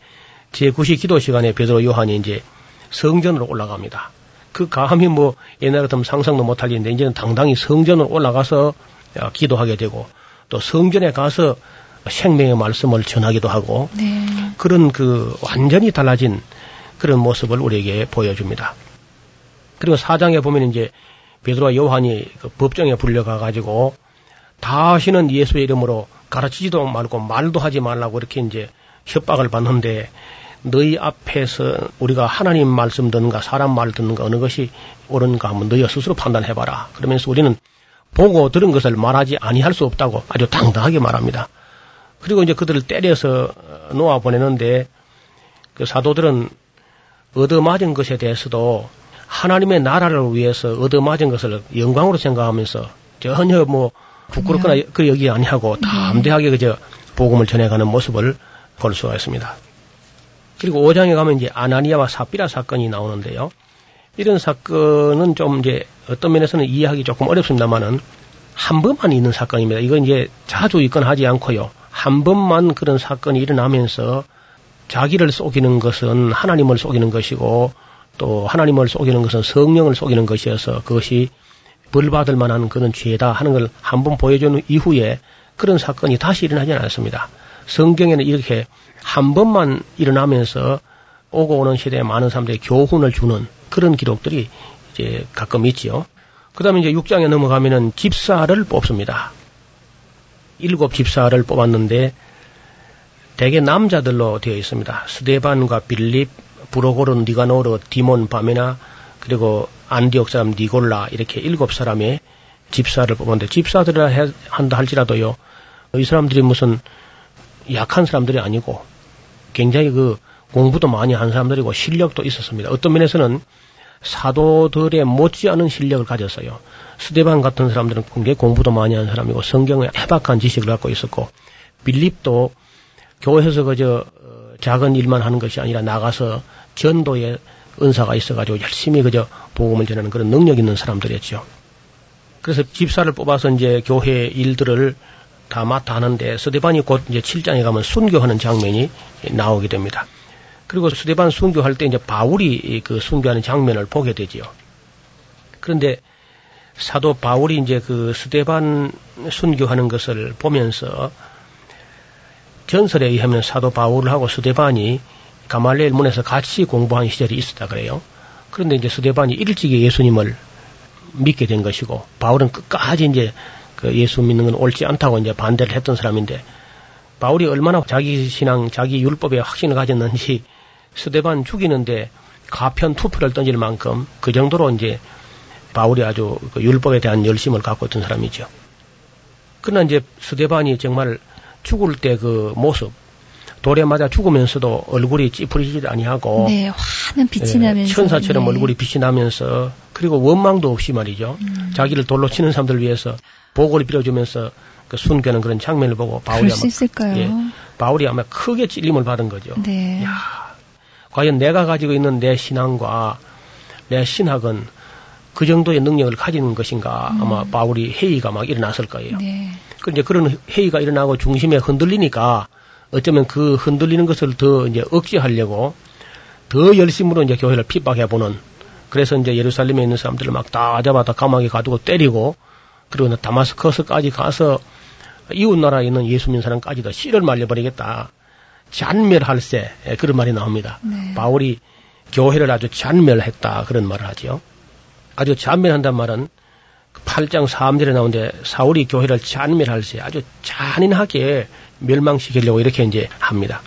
제9시 기도 시간에 베드로 요한이 이제 성전으로 올라갑니다. 그 감히 뭐 옛날 같으면 상상도 못할 일인데, 이제는 당당히 성전으로 올라가서 어, 기도하게 되고, 또 성전에 가서 생명의 말씀을 전하기도 하고, 네. 그런 그 완전히 달라진 그런 모습을 우리에게 보여줍니다. 그리고 사장에 보면 이제 베드로와 요한이 그 법정에 불려가 가지고 다시는 예수의 이름으로 가르치지도 말고 말도 하지 말라고 이렇게 이제 협박을 받는데 너희 앞에서 우리가 하나님 말씀 듣는가 사람 말 듣는가 어느 것이 옳은가 한번 너희가 스스로 판단해봐라. 그러면서 우리는 보고 들은 것을 말하지 아니할 수 없다고 아주 당당하게 말합니다. 그리고 이제 그들을 때려서 놓아 보내는데 그 사도들은 얻어맞은 것에 대해서도 하나님의 나라를 위해서 얻어맞은 것을 영광으로 생각하면서 전혀 뭐 부끄럽거나 그 여기 아니하고 담대하게 그저 복음을 전해가는 모습을 볼 수가 있습니다. 그리고 5장에 가면 이제 아나니아와 사피라 사건이 나오는데요. 이런 사건은 좀 이제 어떤 면에서는 이해하기 조금 어렵습니다만은 한 번만 있는 사건입니다. 이건 이제 자주 있건 하지 않고요. 한 번만 그런 사건이 일어나면서 자기를 속이는 것은 하나님을 속이는 것이고 또 하나님을 속이는 것은 성령을 속이는 것이어서 그것이 벌 받을 만한 그런 죄다 하는 걸 한 번 보여준 이후에 그런 사건이 다시 일어나지 않았습니다. 성경에는 이렇게 한 번만 일어나면서 오고 오는 시대에 많은 사람들이 교훈을 주는 그런 기록들이 이제 가끔 있지요. 그 다음에 이제 6장에 넘어가면은 집사를 뽑습니다. 일곱 집사를 뽑았는데 대개 남자들로 되어 있습니다. 스데반과 빌립, 브로고른, 니가노르, 디몬, 바메나 그리고 안디옥 사람 니골라 이렇게 일곱 사람의 집사를 뽑았는데 집사들이라 해- 한다 할지라도요. 이 사람들이 무슨 약한 사람들이 아니고 굉장히 그 공부도 많이 한 사람들이고 실력도 있었습니다. 어떤 면에서는 사도들의 못지않은 실력을 가졌어요. 스데반 같은 사람들은 굉장히 공부도 많이 한 사람이고 성경에 해박한 지식을 갖고 있었고 빌립도 교회에서 그저 어, 작은 일만 하는 것이 아니라 나가서 전도에 은사가 있어가지고 열심히 그저 복음을 전하는 그런 능력 있는 사람들이었죠. 그래서 집사를 뽑아서 이제 교회 일들을 다 맡아 하는데 스데반이 곧 이제 7장에 가면 순교하는 장면이 나오게 됩니다. 그리고 스데반 순교할 때 이제 바울이 이그 순교하는 장면을 보게 되지요. 그런데 사도 바울이 이제 그 스데반 순교하는 것을 보면서 전설에 의하면 사도 바울하고 스데반이 가말레엘 문에서 같이 공부한 시절이 있었다 그래요. 그런데 이제 스데반이 일찍이 예수님을 믿게 된 것이고 바울은 끝까지 이제 그 예수 믿는 건 옳지 않다고 이제 반대를 했던 사람인데 바울이 얼마나 자기 신앙, 자기 율법에 확신을 가졌는지 [laughs] 스데반 죽이는데 가편 투표를 던질 만큼 그 정도로 이제 바울이 아주 그 율법에 대한 열심을 갖고 있던 사람이죠. 그러나 이제 스데반이 정말 죽을 때 그 모습, 돌에 맞아 죽으면서도 얼굴이 찌푸리지도 아니하고 네, 환한 빛이 예, 나면서 천사처럼 네. 얼굴이 빛이 나면서 그리고 원망도 없이 말이죠. 음. 자기를 돌로 치는 사람들 위해서 보고를 빌어주면서 그 순교하는 그런 장면을 보고 바울이 아마? 예, 바울이 아마 크게 찔림을 받은 거죠. 네. 야, 과연 내가 가지고 있는 내 신앙과 내 신학은 그 정도의 능력을 가지는 것인가 아마 바울이 회의가 막 일어났을 거예요. 음. 네. 그 이제 그런 회의가 일어나고 중심에 흔들리니까 어쩌면 그 흔들리는 것을 더 이제 억제하려고 더 열심으로 이제 교회를 핍박해 보는 그래서 이제 예루살렘에 있는 사람들을 막 다 잡아다 감옥에 가두고 때리고 그리고 다마스커스까지 가서 이웃 나라에 있는 예수 믿는 사람까지도 씨를 말려버리겠다. 잔멸할세 예, 그런 말이 나옵니다. 네. 바울이 교회를 아주 잔멸했다 그런 말을 하죠. 아주 잔멸한단 말은 8장 3절에 나오는데 사울이 교회를 잔멸할세 아주 잔인하게 멸망시키려고 이렇게 이제 합니다.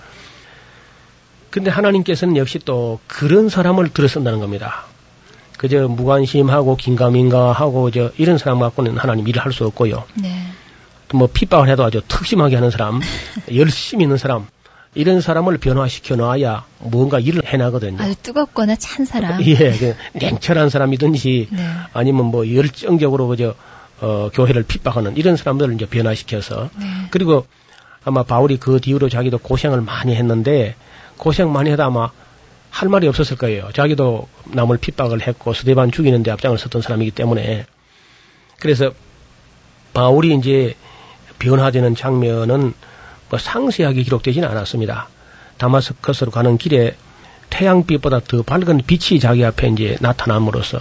근데 하나님께서는 역시 또 그런 사람을 들어선다는 겁니다. 그저 무관심하고 긴가민가하고 저 이런 사람 갖고는 하나님 일을 할 수 없고요. 네. 또뭐 핍박을 해도 아주 특심하게 하는 사람, [laughs] 열심히 있는 사람, 이런 사람을 변화시켜 놔야 뭔가 일을 해나거든요. 아주 뜨겁거나 찬 사람. 예, 그 냉철한 사람이든지 네. 아니면 뭐 열정적으로 그저 어, 교회를 핍박하는 이런 사람들을 이제 변화시켜서 네. 그리고 아마 바울이 그 뒤로 자기도 고생을 많이 했는데 고생 많이 하다 아마 할 말이 없었을 거예요. 자기도 남을 핍박을 했고 스데반 죽이는데 앞장을 섰던 사람이기 때문에 그래서 바울이 이제 변화되는 장면은 뭐 상세하게 기록되지는 않았습니다. 다마스커스로 가는 길에 태양빛보다 더 밝은 빛이 자기 앞에 이제 나타남으로써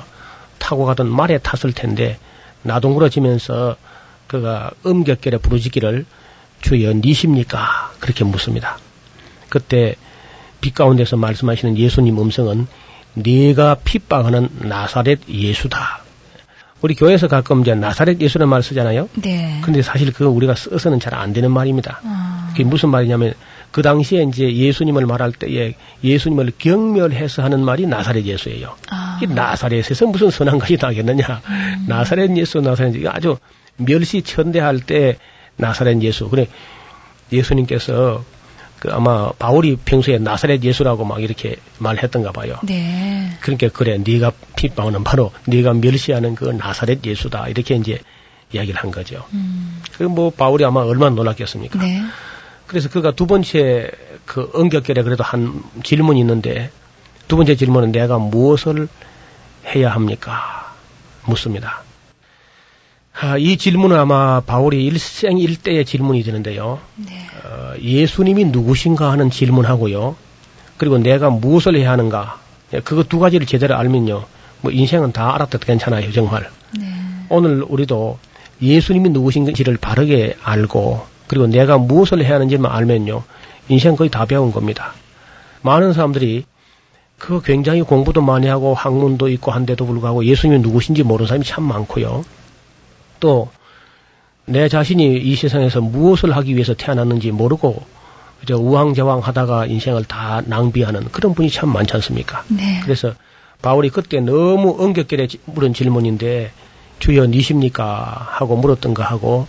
타고 가던 말에 탔을 텐데 나동그러지면서 그가 음격결에 부르짖기를 주여 니십니까? 그렇게 묻습니다. 그때 빛 가운데서 말씀하시는 예수님 음성은 네가 핍박하는 나사렛 예수다. 우리 교회에서 가끔 이제 나사렛 예수라는 말을 쓰잖아요. 네. 근데 사실 그거 우리가 써서는 잘 안 되는 말입니다. 아, 그게 무슨 말이냐면 그 당시에 이제 예수님을 말할 때에 예수님을 경멸해서 하는 말이 나사렛 예수예요. 아. 이 나사렛에서 무슨 선한 것이 나겠느냐. 나사렛 예수, 나사렛 예수. 아주 멸시 천대할 때 나사렛 예수. 그래 예수님께서 그 아마 바울이 평소에 나사렛 예수라고 막 이렇게 말했던가 봐요. 네. 그러니까 그래 네가 핍박하는 바로 네가 멸시하는 그 나사렛 예수다 이렇게 이제 이야기를 한 거죠. 음, 그뭐 바울이 아마 얼마나 놀랐겠습니까? 네. 그래서 그가 두 번째 그 응격결에 그래도 한 질문이 있는데 두 번째 질문은 내가 무엇을 해야 합니까? 묻습니다. 아, 이 질문은 아마 바울이 일생 일대의 질문이 되는데요. 네. 어, 예수님이 누구신가 하는 질문하고요. 그리고 내가 무엇을 해야 하는가. 예, 그거 두 가지를 제대로 알면요. 뭐 인생은 다 알았다 괜찮아요, 정말. 네. 오늘 우리도 예수님이 누구신지를 바르게 알고 그리고 내가 무엇을 해야 하는지만 알면요. 인생 거의 다 배운 겁니다. 많은 사람들이 그 굉장히 공부도 많이 하고 학문도 있고 한데도 불구하고 예수님이 누구신지 모르는 사람이 참 많고요. 또 내 자신이 이 세상에서 무엇을 하기 위해서 태어났는지 모르고 그저 우왕좌왕 하다가 인생을 다 낭비하는 그런 분이 참 많지 않습니까? 네. 그래서 바울이 그때 너무 지- 물은 질문인데 주여 니십니까 하고 물었던 거 하고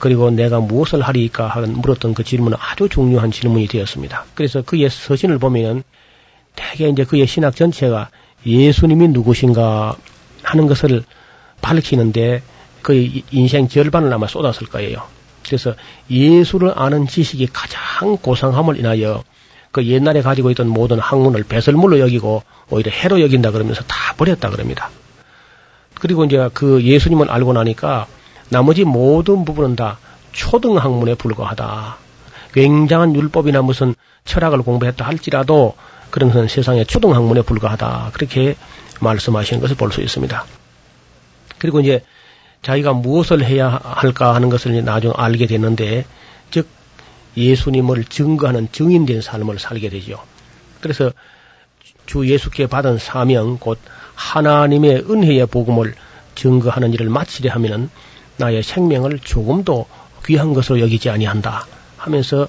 그리고 내가 무엇을 하리까 하는 물었던 그 질문은 아주 중요한 질문이 되었습니다. 그래서 그의 서신을 보면은 대개 이제 그의 신학 전체가 예수님이 누구신가 하는 것을 밝히는데 그의 인생 절반을 아마 쏟았을 거예요. 그래서 예수를 아는 지식이 가장 고상함을 인하여 그 옛날에 가지고 있던 모든 학문을 배설물로 여기고 오히려 해로 여긴다 그러면서 다 버렸다 그럽니다. 그리고 이제 그 예수님을 알고 나니까 나머지 모든 부분은 다 초등 학문에 불과하다. 굉장한 율법이나 무슨 철학을 공부했다 할지라도 그런 것은 세상의 초등 학문에 불과하다. 그렇게 말씀하시는 것을 볼 수 있습니다. 그리고 이제 자기가 무엇을 해야 할까 하는 것을 나중 알게 됐는데, 즉, 예수님을 증거하는 증인된 삶을 살게 되죠. 그래서 주 예수께 받은 사명, 곧 하나님의 은혜의 복음을 증거하는 일을 마치려 하면은 나의 생명을 조금도 귀한 것으로 여기지 아니한다 하면서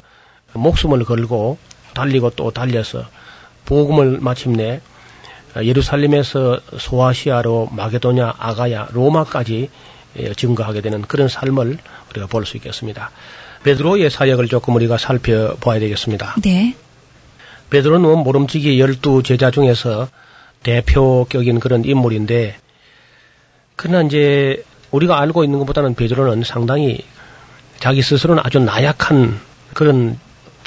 목숨을 걸고 달리고 또 달려서 복음을 마침내 예루살렘에서 소아시아로 마게도냐, 아가야, 로마까지 증거하게 되는 그런 삶을 우리가 볼 수 있겠습니다. 베드로의 사역을 조금 우리가 살펴봐야 되겠습니다. 네. 베드로는 모름지기 열두 제자 중에서 대표격인 그런 인물인데, 그러나 이제 우리가 알고 있는 것보다는 베드로는 상당히 자기 스스로는 아주 나약한 그런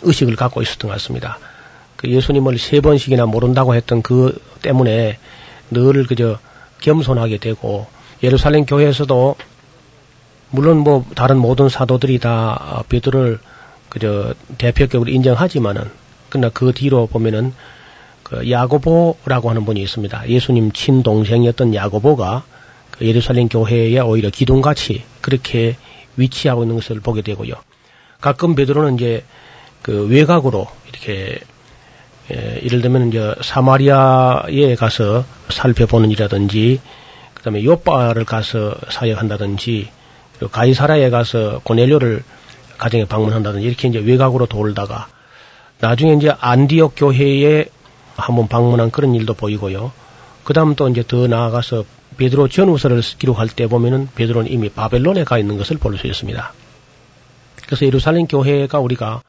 의식을 갖고 있었던 것 같습니다. 그 예수님을 세 번씩이나 모른다고 했던 그 때문에 늘 그저 겸손하게 되고 예루살렘 교회에서도 물론 뭐 다른 모든 사도들이 다 베드로를 그저 대표격으로 인정하지만은 그러나 그 뒤로 보면은 그 야고보라고 하는 분이 있습니다. 예수님 친동생이었던 야고보가 그 예루살렘 교회에 오히려 기둥같이 그렇게 위치하고 있는 것을 보게 되고요. 가끔 베드로는 이제 그 외곽으로 이렇게 예, 예를 들면 이제 사마리아에 가서 살펴보는 일이라든지 그다음에 요바를 가서 사역한다든지 가이사라에 가서 고넬료를 가정에 방문한다든지 이렇게 이제 외곽으로 돌다가 나중에 이제 안디옥 교회에 한번 방문한 그런 일도 보이고요. 그다음 또 이제 더 나아가서 베드로 전후서를 기록할 때 보면은 베드로는 이미 바벨론에 가 있는 것을 볼 수 있습니다. 그래서 예루살렘 교회가 우리가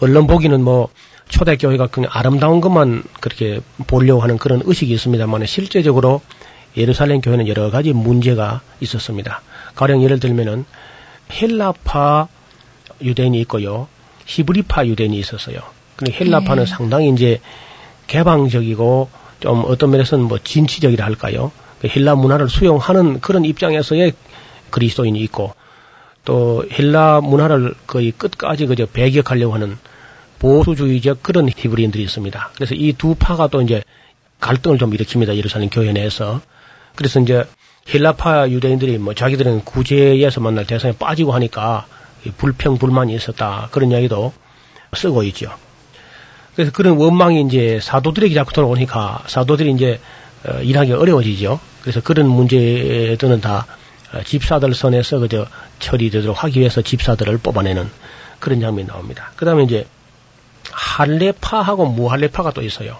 언론 보기는 뭐 초대 교회가 그냥 아름다운 것만 그렇게 보려고 하는 그런 의식이 있습니다만 실제적으로 예루살렘 교회는 여러 가지 문제가 있었습니다. 가령 예를 들면은 헬라파 유대인이 있고요. 히브리파 유대인이 있었어요. 근데 헬라파는 네. 상당히 이제 개방적이고 좀 어떤 면에서는 뭐 진취적이라 할까요? 그 헬라 문화를 수용하는 그런 입장에서의 그리스도인이 있고 또 헬라 문화를 거의 끝까지 그저 배격하려고 하는 보수주의적 그런 히브리인들이 있습니다. 그래서 이 두 파가 또 이제 갈등을 좀 일으킵니다. 예루살렘 교회 내에서. 그래서 이제 헬라파 유대인들이 뭐 자기들은 구제에서 만날 대상에 빠지고 하니까 불평 불만이 있었다 그런 이야기도 쓰고 있죠. 그래서 그런 원망이 이제 사도들에게 자꾸 돌아오니까 사도들이 이제 어, 일하기 어려워지죠. 그래서 그런 문제들은 다 어, 집사들 선에서 그저 처리되도록 하기 위해서 집사들을 뽑아내는 그런 장면이 나옵니다. 그 다음에 이제 할레파하고 무할레파가 또 있어요.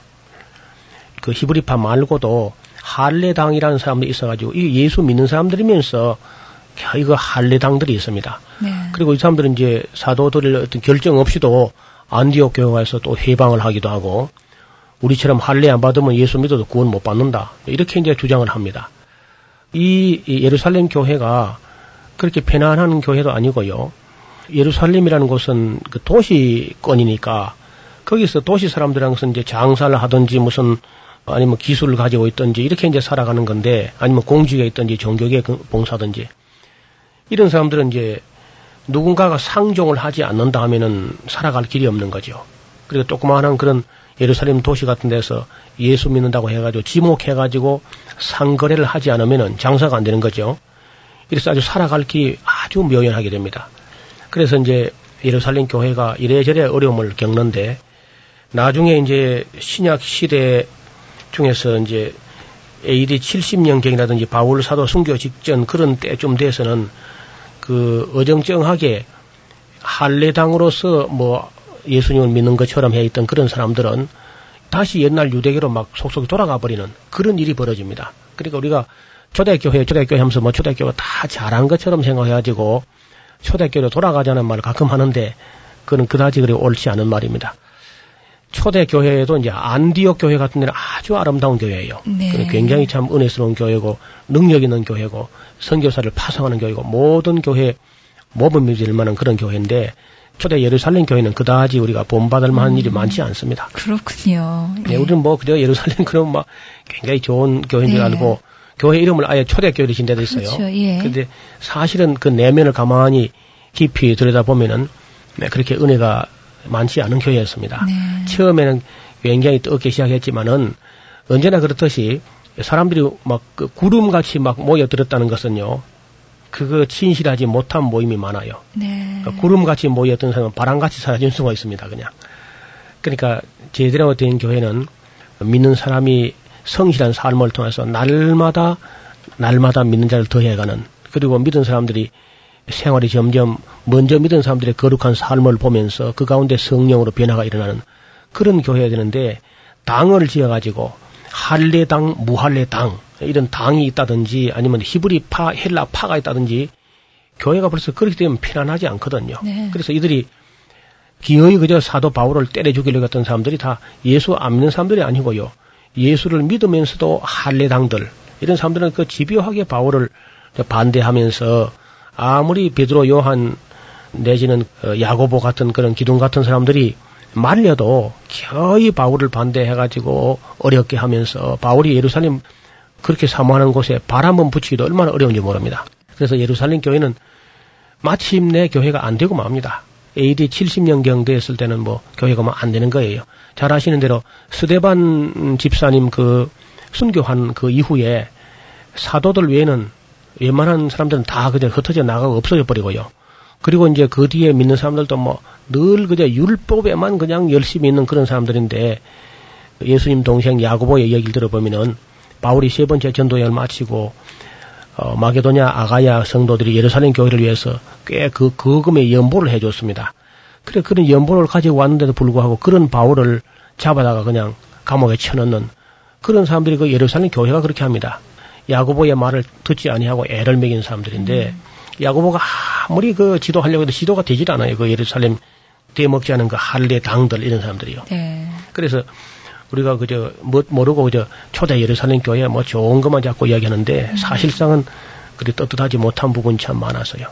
그 히브리파 말고도 할레당이라는 사람도 있어가지고 이 예수 믿는 사람들이면서 이거 할레당들이 있습니다. 네. 그리고 이 사람들은 이제 사도들의 어떤 결정 없이도 안디옥 교회에서 또 해방을 하기도 하고 우리처럼 할례 안 받으면 예수 믿어도 구원 못 받는다. 이렇게 이제 주장을 합니다. 이 예루살렘 교회가 그렇게 편안한 교회도 아니고요. 예루살렘이라는 곳은 그 도시권이니까 거기서 도시 사람들이랑 은 이제 장사를 하든지 무슨 아니면 기술을 가지고 있든지 이렇게 이제 살아가는 건데 아니면 공직에 있든지 종교계 봉사든지 이런 사람들은 이제 누군가가 상종을 하지 않는다 하면은 살아갈 길이 없는 거죠. 그리고 조그마한 그런 예루살렘 도시 같은 데서 예수 믿는다고 해가지고 지목해가지고 상거래를 하지 않으면은 장사가 안 되는 거죠. 이래서 아주 살아갈 길이 아주 묘연하게 됩니다. 그래서 이제 예루살렘 교회가 이래저래 어려움을 겪는데 나중에 이제 신약 시대 중에서 이제 AD 70년경이라든지 바울 사도 순교 직전 그런 때쯤 돼서는 그 어정쩡하게 할례당으로서 뭐 예수님을 믿는 것처럼 해 있던 그런 사람들은 다시 옛날 유대교로 막 속속이 돌아가 버리는 그런 일이 벌어집니다. 그러니까 우리가 초대교회, 초대교회 하면서 뭐 초대교회가 다 잘한 것처럼 생각해가지고 초대교회로 돌아가자는 말을 가끔 하는데 그는 그다지 그리 옳지 않은 말입니다. 초대 교회에도 이제 안디옥 교회 같은 데는 아주 아름다운 교회예요. 네. 굉장히 참 은혜스러운 교회고 능력 있는 교회고 선교사를 파송하는 교회고 모든 교회 모범이 될 만한 그런 교회인데 초대 예루살렘 교회는 그다지 우리가 본받을 만한 음. 일이 많지 않습니다. 그렇군요. 네, 우리는 뭐 그저 예루살렘 그런 막 굉장히 좋은 교회인 줄 네. 알고 교회 이름을 아예 초대 교회로 진 데도 있어요. 그렇죠. 예. 근데 사실은 그 내면을 가만히 깊이 들여다보면은 네, 그렇게 은혜가 많지 않은 교회였습니다. 네. 처음에는 굉장히 뜨겁게 시작했지만은 언제나 그렇듯이 사람들이 막 그 구름같이 막 모여들었다는 것은요. 그거 진실하지 못한 모임이 많아요. 네. 그러니까 구름같이 모였던 사람은 바람같이 사라질 수가 있습니다. 그냥. 그러니까 제대로 된 교회는 믿는 사람이 성실한 삶을 통해서 날마다 날마다 믿는 자를 더해가는 그리고 믿은 사람들이 생활이 점점 먼저 믿은 사람들의 거룩한 삶을 보면서 그 가운데 성령으로 변화가 일어나는 그런 교회가 되는데 당을 지어가지고 할례당, 무할례당 이런 당이 있다든지 아니면 히브리파, 헬라파가 있다든지 교회가 벌써 그렇게 되면 편안하지 않거든요. 네. 그래서 이들이 기어이 그저 사도 바울을 때려 죽이려고 했던 사람들이 다 예수 안 믿는 사람들이 아니고요. 예수를 믿으면서도 할례당들 이런 사람들은 그 집요하게 바울을 반대하면서 아무리 베드로 요한 내지는 어, 야고보 같은 그런 기둥 같은 사람들이 말려도 거의 바울을 반대해가지고 어렵게 하면서 바울이 예루살렘 그렇게 사모하는 곳에 발 한 번 붙이기도 얼마나 어려운지 모릅니다. 그래서 예루살렘 교회는 마침내 교회가 안 되고 맙니다. AD 70년경 됐을 때는 뭐 교회가 뭐 안 되는 거예요. 잘 아시는 대로 스데반 집사님 그 순교한 그 이후에 사도들 외에는 웬만한 사람들은 다 그냥 흩어져 나가고 없어져 버리고요. 그리고 이제 그 뒤에 믿는 사람들도 뭐 늘 그저 율법에만 그냥 열심히 있는 그런 사람들인데 예수님 동생 야고보의 얘기를 들어보면은 바울이 세 번째 전도여행을 마치고 어, 마게도냐 아가야 성도들이 예루살렘 교회를 위해서 꽤 그 거금의 연보를 해줬습니다. 그래 그런 연보를 가지고 왔는데도 불구하고 그런 바울을 잡아다가 그냥 감옥에 쳐넣는 그런 사람들이 그 예루살렘 교회가 그렇게 합니다. 야고보의 말을 듣지 아니하고 애를 먹인 사람들인데 야고보가 아무리 그 지도하려고 해도 지도가 되질 않아요. 그 예루살렘 대먹지 않은 그 할례 당들 이런 사람들이요. 네. 그래서 우리가 그저 뭐 모르고 그저 초대 예루살렘 교회 뭐 좋은 것만 자꾸 이야기하는데 사실상은 그리 떳떳하지 못한 부분이 참 많아서요.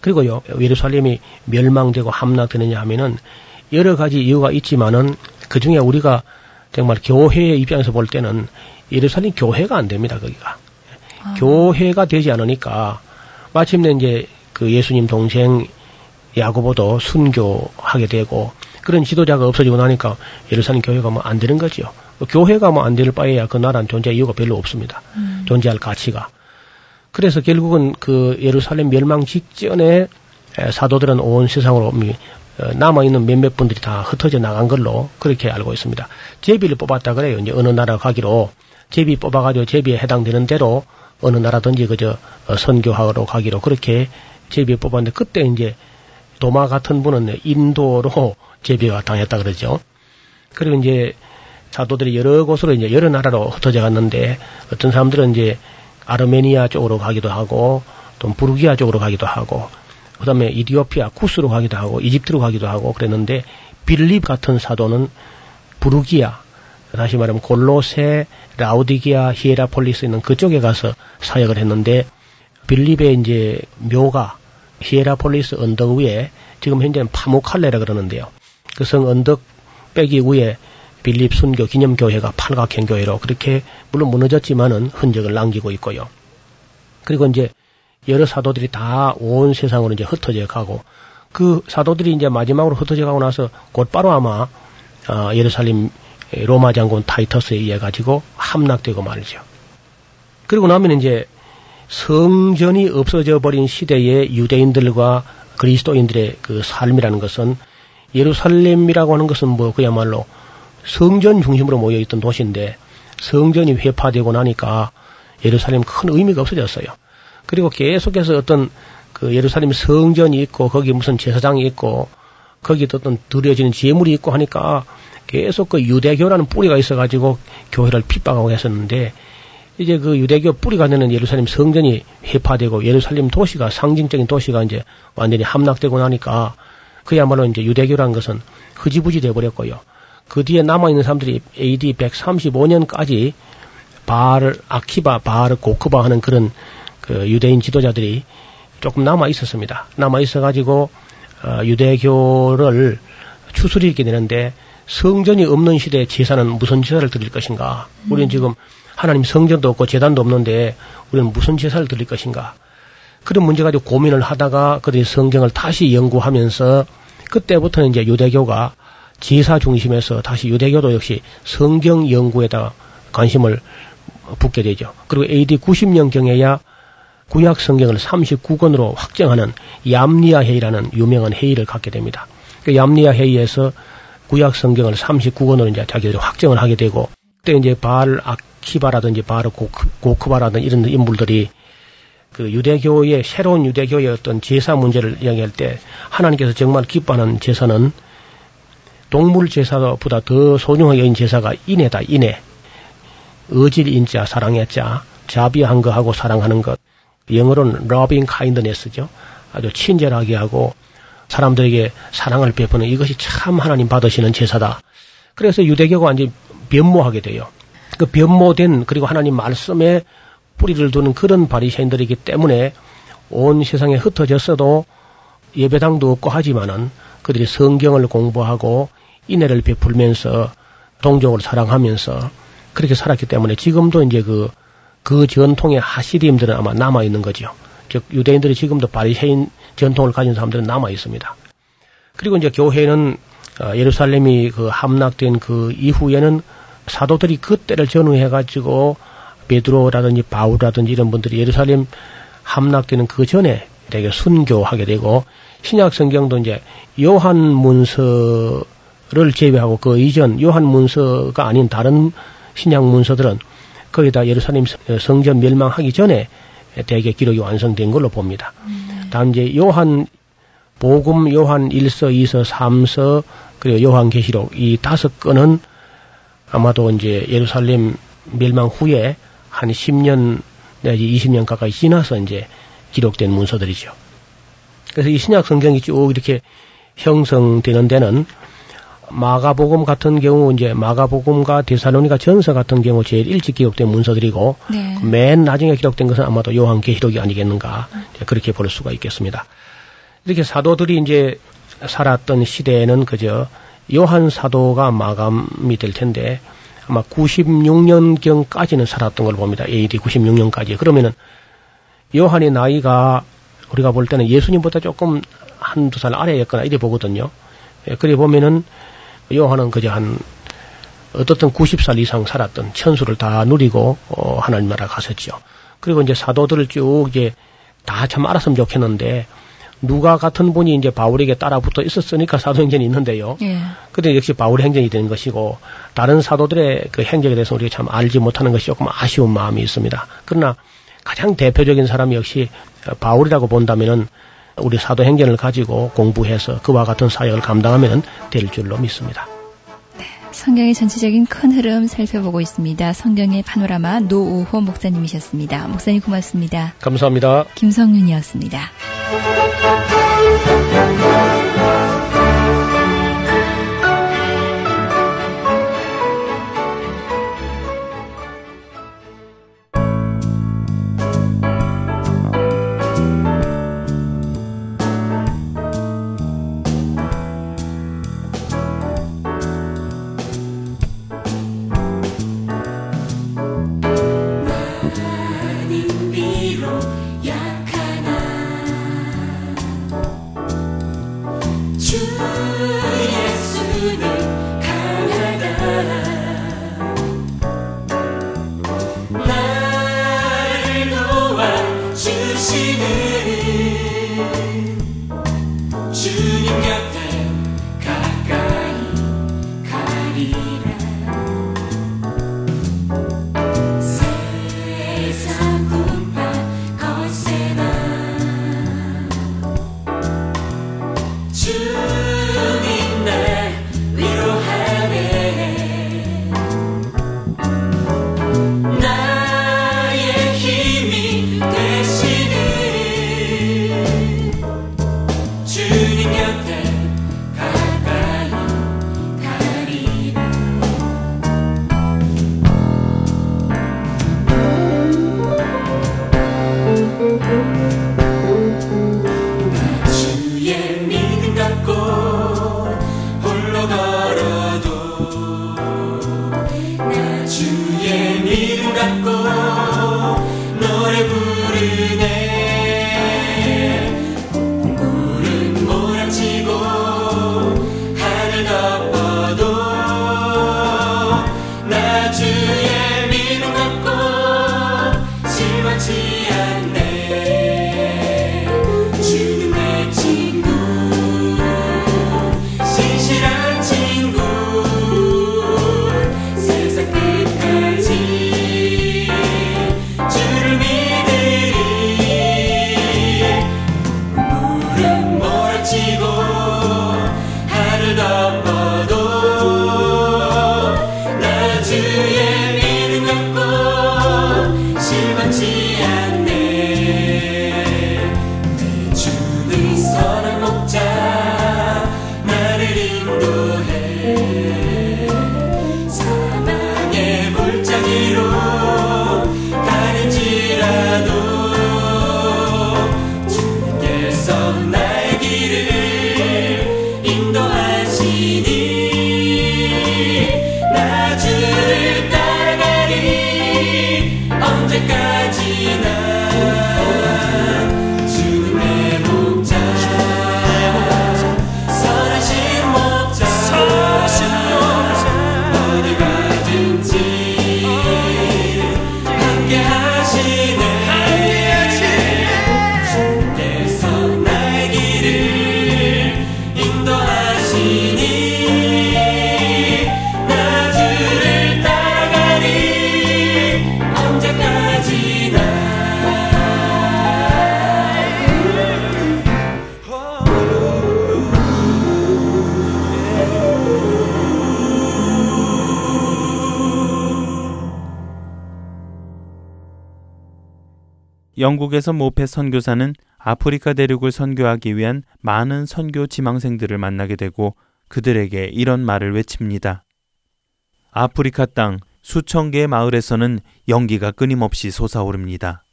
그리고요 예루살렘이 멸망되고 함락되느냐 하면은 여러 가지 이유가 있지만은 그 중에 우리가 정말 교회의 입장에서 볼 때는 예루살렘 교회가 안 됩니다 거기가 아. 교회가 되지 않으니까 마침내 이제 그 예수님 동생 야고보도 순교하게 되고 그런 지도자가 없어지고 나니까 예루살렘 교회가 뭐 안 되는 거죠. 교회가 뭐 안 될 바에야 그 나라는 존재 이유가 별로 없습니다. 음. 존재할 가치가. 그래서 결국은 그 예루살렘 멸망 직전에 에, 사도들은 온 세상으로 미- 어, 남아있는 몇몇 분들이 다 흩어져 나간 걸로 그렇게 알고 있습니다. 제비를 뽑았다 그래요. 이제 어느 나라 가기로 제비 뽑아가지고 제비에 해당되는 대로 어느 나라든지 그저 어, 선교하러 가기로 그렇게 제비에 뽑았는데 그때 이제 도마 같은 분은 인도로 [laughs] 제비가 당했다 그러죠. 그리고 이제 사도들이 여러 곳으로 이제 여러 나라로 흩어져 갔는데 어떤 사람들은 이제 아르메니아 쪽으로 가기도 하고 또 부르기아 쪽으로 가기도 하고 그다음에 이디오피아 쿠스로 가기도 하고 이집트로 가기도 하고 그랬는데 빌립 같은 사도는 브루기아 다시 말하면 골로새, 라오디기아, 히에라폴리스 있는 그쪽에 가서 사역을 했는데 빌립의 이제 묘가 히에라폴리스 언덕 위에 지금 현재는 파묵칼레라 그러는데요. 그 성 언덕배기 위에 빌립 순교 기념교회가 팔각형 교회로 그렇게 물론 무너졌지만은 흔적을 남기고 있고요. 그리고 이제 여러 사도들이 다 온 세상으로 이제 흩어져 가고 그 사도들이 이제 마지막으로 흩어져 가고 나서 곧바로 아마 어, 예루살렘 로마 장군 타이터스에 의해 가지고 함락되고 말이죠. 그리고 나면 이제 성전이 없어져 버린 시대의 유대인들과 그리스도인들의 그 삶이라는 것은 예루살렘이라고 하는 것은 뭐 그야말로 성전 중심으로 모여 있던 도시인데 성전이 회파되고 나니까 예루살렘 큰 의미가 없어졌어요. 그리고 계속해서 어떤 그 예루살렘 성전이 있고 거기 무슨 제사장이 있고 거기 또 어떤 드려지는 제물이 있고 하니까 계속 그 유대교라는 뿌리가 있어가지고 교회를 핍박하고 했었는데 이제 그 유대교 뿌리가 되는 예루살렘 성전이 회파되고 예루살렘 도시가 상징적인 도시가 이제 완전히 함락되고 나니까 그야말로 이제 유대교라는 것은 흐지부지 돼버렸고요. 그 뒤에 남아있는 사람들이 AD 135년까지 바알 아키바, 바알 고크바 하는 그런 그 유대인 지도자들이 조금 남아 있었습니다. 남아 있어가지고 어, 유대교를 추스리 있게 되는데 성전이 없는 시대에 제사는 무슨 제사를 드릴 것인가? 우리는 지금 하나님 성전도 없고 재단도 없는데 우리는 무슨 제사를 드릴 것인가? 그런 문제 가지고 고민을 하다가 그들이 성경을 다시 연구하면서 그때부터는 이제 유대교가 제사 중심에서 다시 유대교도 역시 성경 연구에다 관심을 붙게 되죠. 그리고 AD 90년경에야 구약 성경을 39권으로 확정하는 얌리아 회의라는 유명한 회의를 갖게 됩니다. 그 얌리아 회의에서 구약 성경을 39권으로 이제 자기들이 확정을 하게 되고 그때 이제 바알 아키바라든지 바알 고크, 바라든지 이런 인물들이 그 유대교의 새로운 유대교의 어떤 제사 문제를 이야기할 때 하나님께서 정말 기뻐하는 제사는 동물 제사보다 더 소중하게 여긴 제사가 인애다 인애. 어질 인자 사랑의 자 자비한 거하고 사랑하는 것. 영어로는 loving kindness죠. 아주 친절하게 하고 사람들에게 사랑을 베푸는 이것이 참 하나님 받으시는 제사다 그래서 유대교가 완전히 변모하게 돼요 그 변모된 그리고 하나님 말씀에 뿌리를 두는 그런 바리새인들이기 때문에 온 세상에 흩어졌어도 예배당도 없고 하지만은 그들이 성경을 공부하고 인애를 베풀면서 동족을 사랑하면서 그렇게 살았기 때문에 지금도 이제 그, 그 전통의 하시림들은 아마 남아 있는 거죠. 즉, 유대인들이 지금도 바리새인 전통을 가진 사람들은 남아 있습니다. 그리고 이제 교회는 어, 예루살렘이 그 함락된 그 이후에는 사도들이 그때를 전후해 가지고 베드로라든지 바울이라든지 이런 분들이 예루살렘 함락되는 그 전에 되게 순교하게 되고 신약 성경도 이제 요한 문서를 제외하고 그 이전 요한 문서가 아닌 다른 신약 문서들은 거기다 예루살렘 성전 멸망하기 전에 대개 기록이 완성된 걸로 봅니다. 음. 이제 요한 복음, 요한 1서, 2서, 3서, 그리고 요한 계시록 이 다섯 건은 아마도 이제 예루살렘 멸망 후에 한 10년 내지 20년 가까이 지나서 이제 기록된 문서들이죠. 그래서 이 신약 성경이 쭉 이렇게 형성되는 데는 마가복음 같은 경우 이제 마가복음과 데살로니가 전서 같은 경우 제일 일찍 기록된 문서들이고 네. 맨 나중에 기록된 것은 아마도 요한계시록이 아니겠는가 그렇게 볼 수가 있겠습니다. 이렇게 사도들이 이제 살았던 시대에는 그저 요한 사도가 마감이 될 텐데 아마 96년경까지는 살았던 걸 봅니다. AD 96년까지. 그러면은 요한의 나이가 우리가 볼 때는 예수님보다 조금 한두 살 아래였거나 이래 보거든요. 예, 그래 보면은 요한은 그저 한 어떻든 90살 이상 살았던 천수를 다 누리고 어, 하나님 나라 갔었죠. 그리고 이제 사도들을 쭉 이제 다 참 알았으면 좋겠는데 누가 같은 분이 이제 바울에게 따라붙어 있었으니까 사도행전이 있는데요. 예. 근데 역시 바울의 행전이 되는 것이고 다른 사도들의 그 행적에 대해서 우리가 참 알지 못하는 것이 조금 아쉬운 마음이 있습니다. 그러나 가장 대표적인 사람이 역시 바울이라고 본다면은 우리 사도행전을 가지고 공부해서 그와 같은 사역을 감당하면 될 줄로 믿습니다. 네, 성경의 전체적인 큰 흐름 살펴보고 있습니다. 성경의 파노라마 노우호 목사님이셨습니다. 목사님 고맙습니다. 감사합니다. 김성윤이었습니다. 영국에서 모페 선교사는 아프리카 대륙을 선교하기 위한 많은 선교 지망생들을 만나게 되고 그들에게 이런 말을 외칩니다. 아프리카 땅 수천 개의 마을에서는 연기가 끊임없이 솟아오릅니다.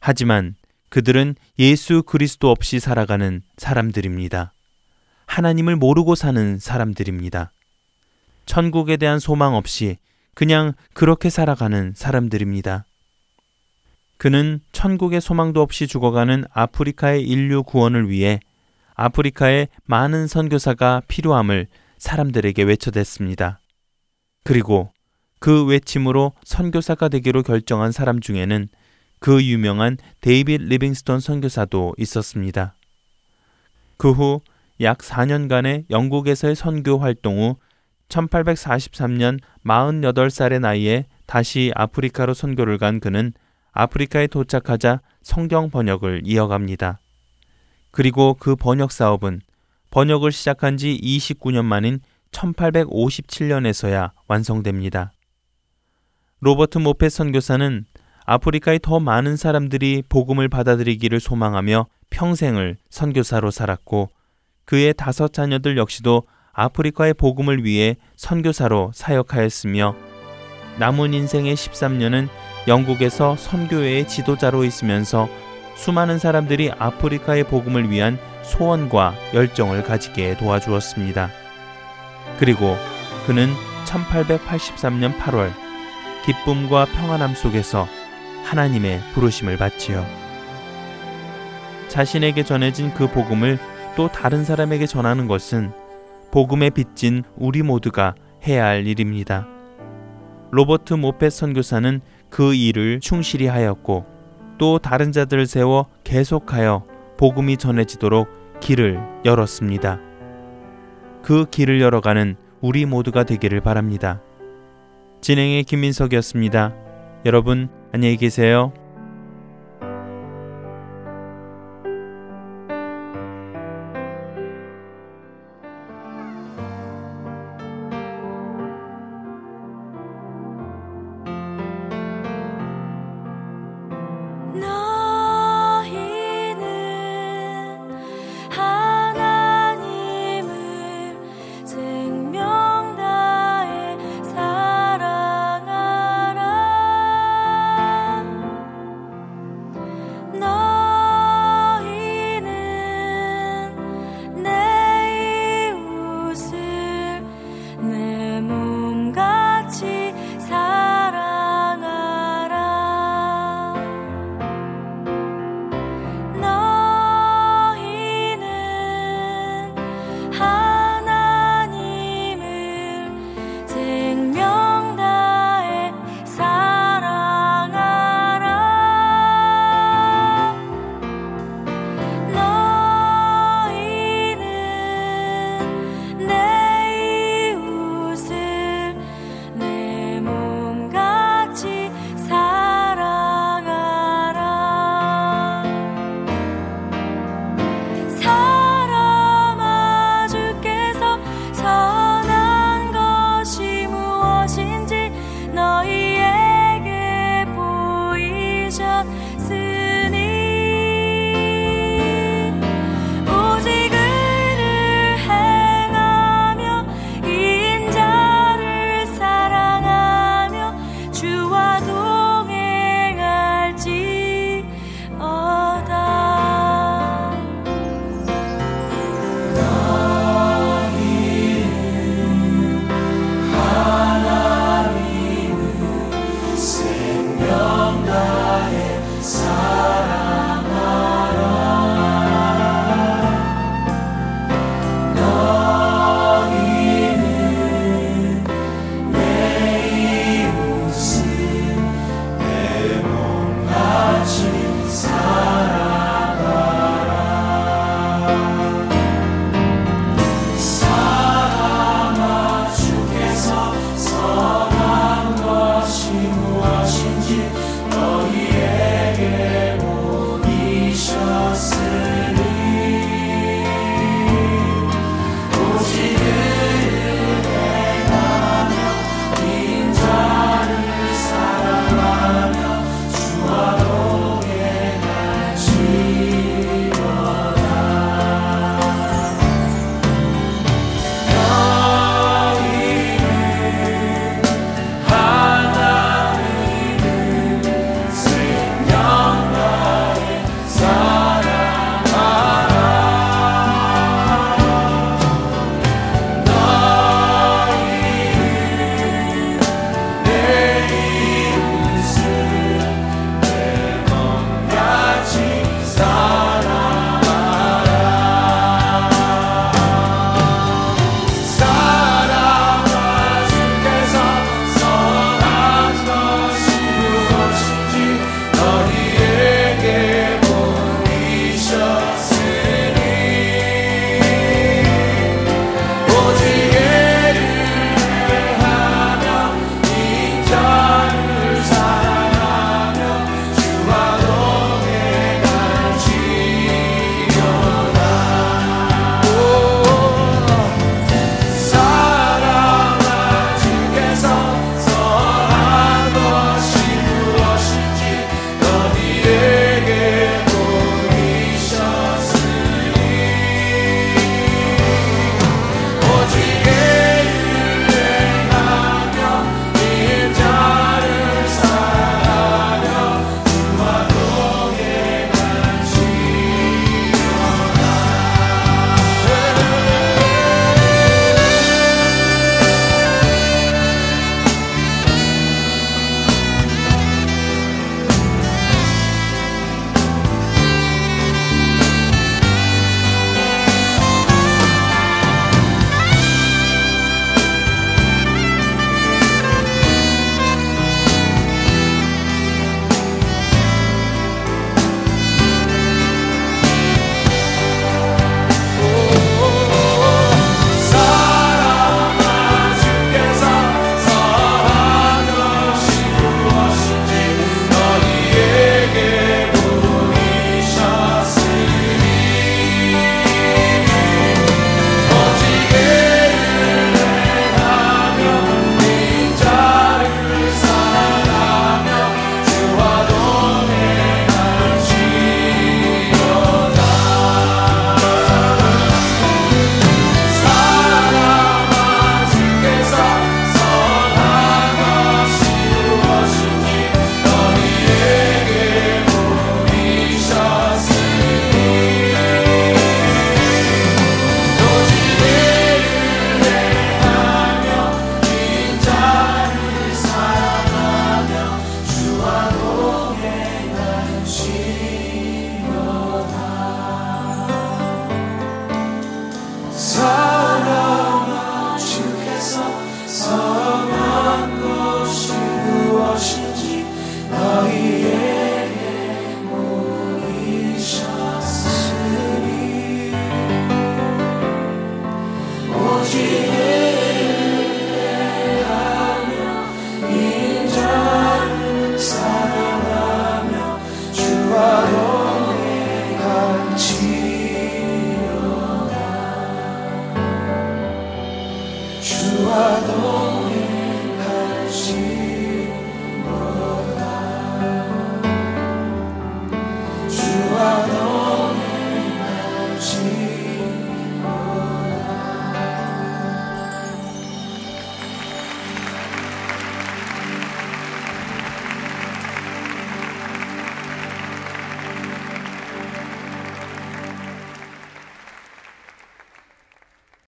하지만 그들은 예수 그리스도 없이 살아가는 사람들입니다. 하나님을 모르고 사는 사람들입니다. 천국에 대한 소망 없이 그냥 그렇게 살아가는 사람들입니다. 그는 천국의 소망도 없이 죽어가는 아프리카의 인류 구원을 위해 아프리카에 많은 선교사가 필요함을 사람들에게 외쳐댔습니다. 그리고 그 외침으로 선교사가 되기로 결정한 사람 중에는 그 유명한 데이빗 리빙스톤 선교사도 있었습니다. 그 후 약 4년간의 영국에서의 선교 활동 후 1843년 48살의 나이에 다시 아프리카로 선교를 간 그는 아프리카에 도착하자 성경 번역을 이어갑니다. 그리고 그 번역 사업은 번역을 시작한 지 29년 만인 1857년에서야 완성됩니다. 로버트 모페 선교사는 아프리카의 더 많은 사람들이 복음을 받아들이기를 소망하며 평생을 선교사로 살았고 그의 다섯 자녀들 역시도 아프리카의 복음을 위해 선교사로 사역하였으며 남은 인생의 13년은 영국에서 선교회의 지도자로 있으면서 수많은 사람들이 아프리카의 복음을 위한 소원과 열정을 가지게 도와주었습니다. 그리고 그는 1883년 8월 기쁨과 평안함 속에서 하나님의 부르심을 받지요. 자신에게 전해진 그 복음을 또 다른 사람에게 전하는 것은 복음에 빚진 우리 모두가 해야 할 일입니다. 로버트 모펫 선교사는 그 일을 충실히 하였고 또 다른 자들을 세워 계속하여 복음이 전해지도록 길을 열었습니다. 그 길을 열어가는 우리 모두가 되기를 바랍니다. 진행의 김민석이었습니다. 여러분 안녕히 계세요.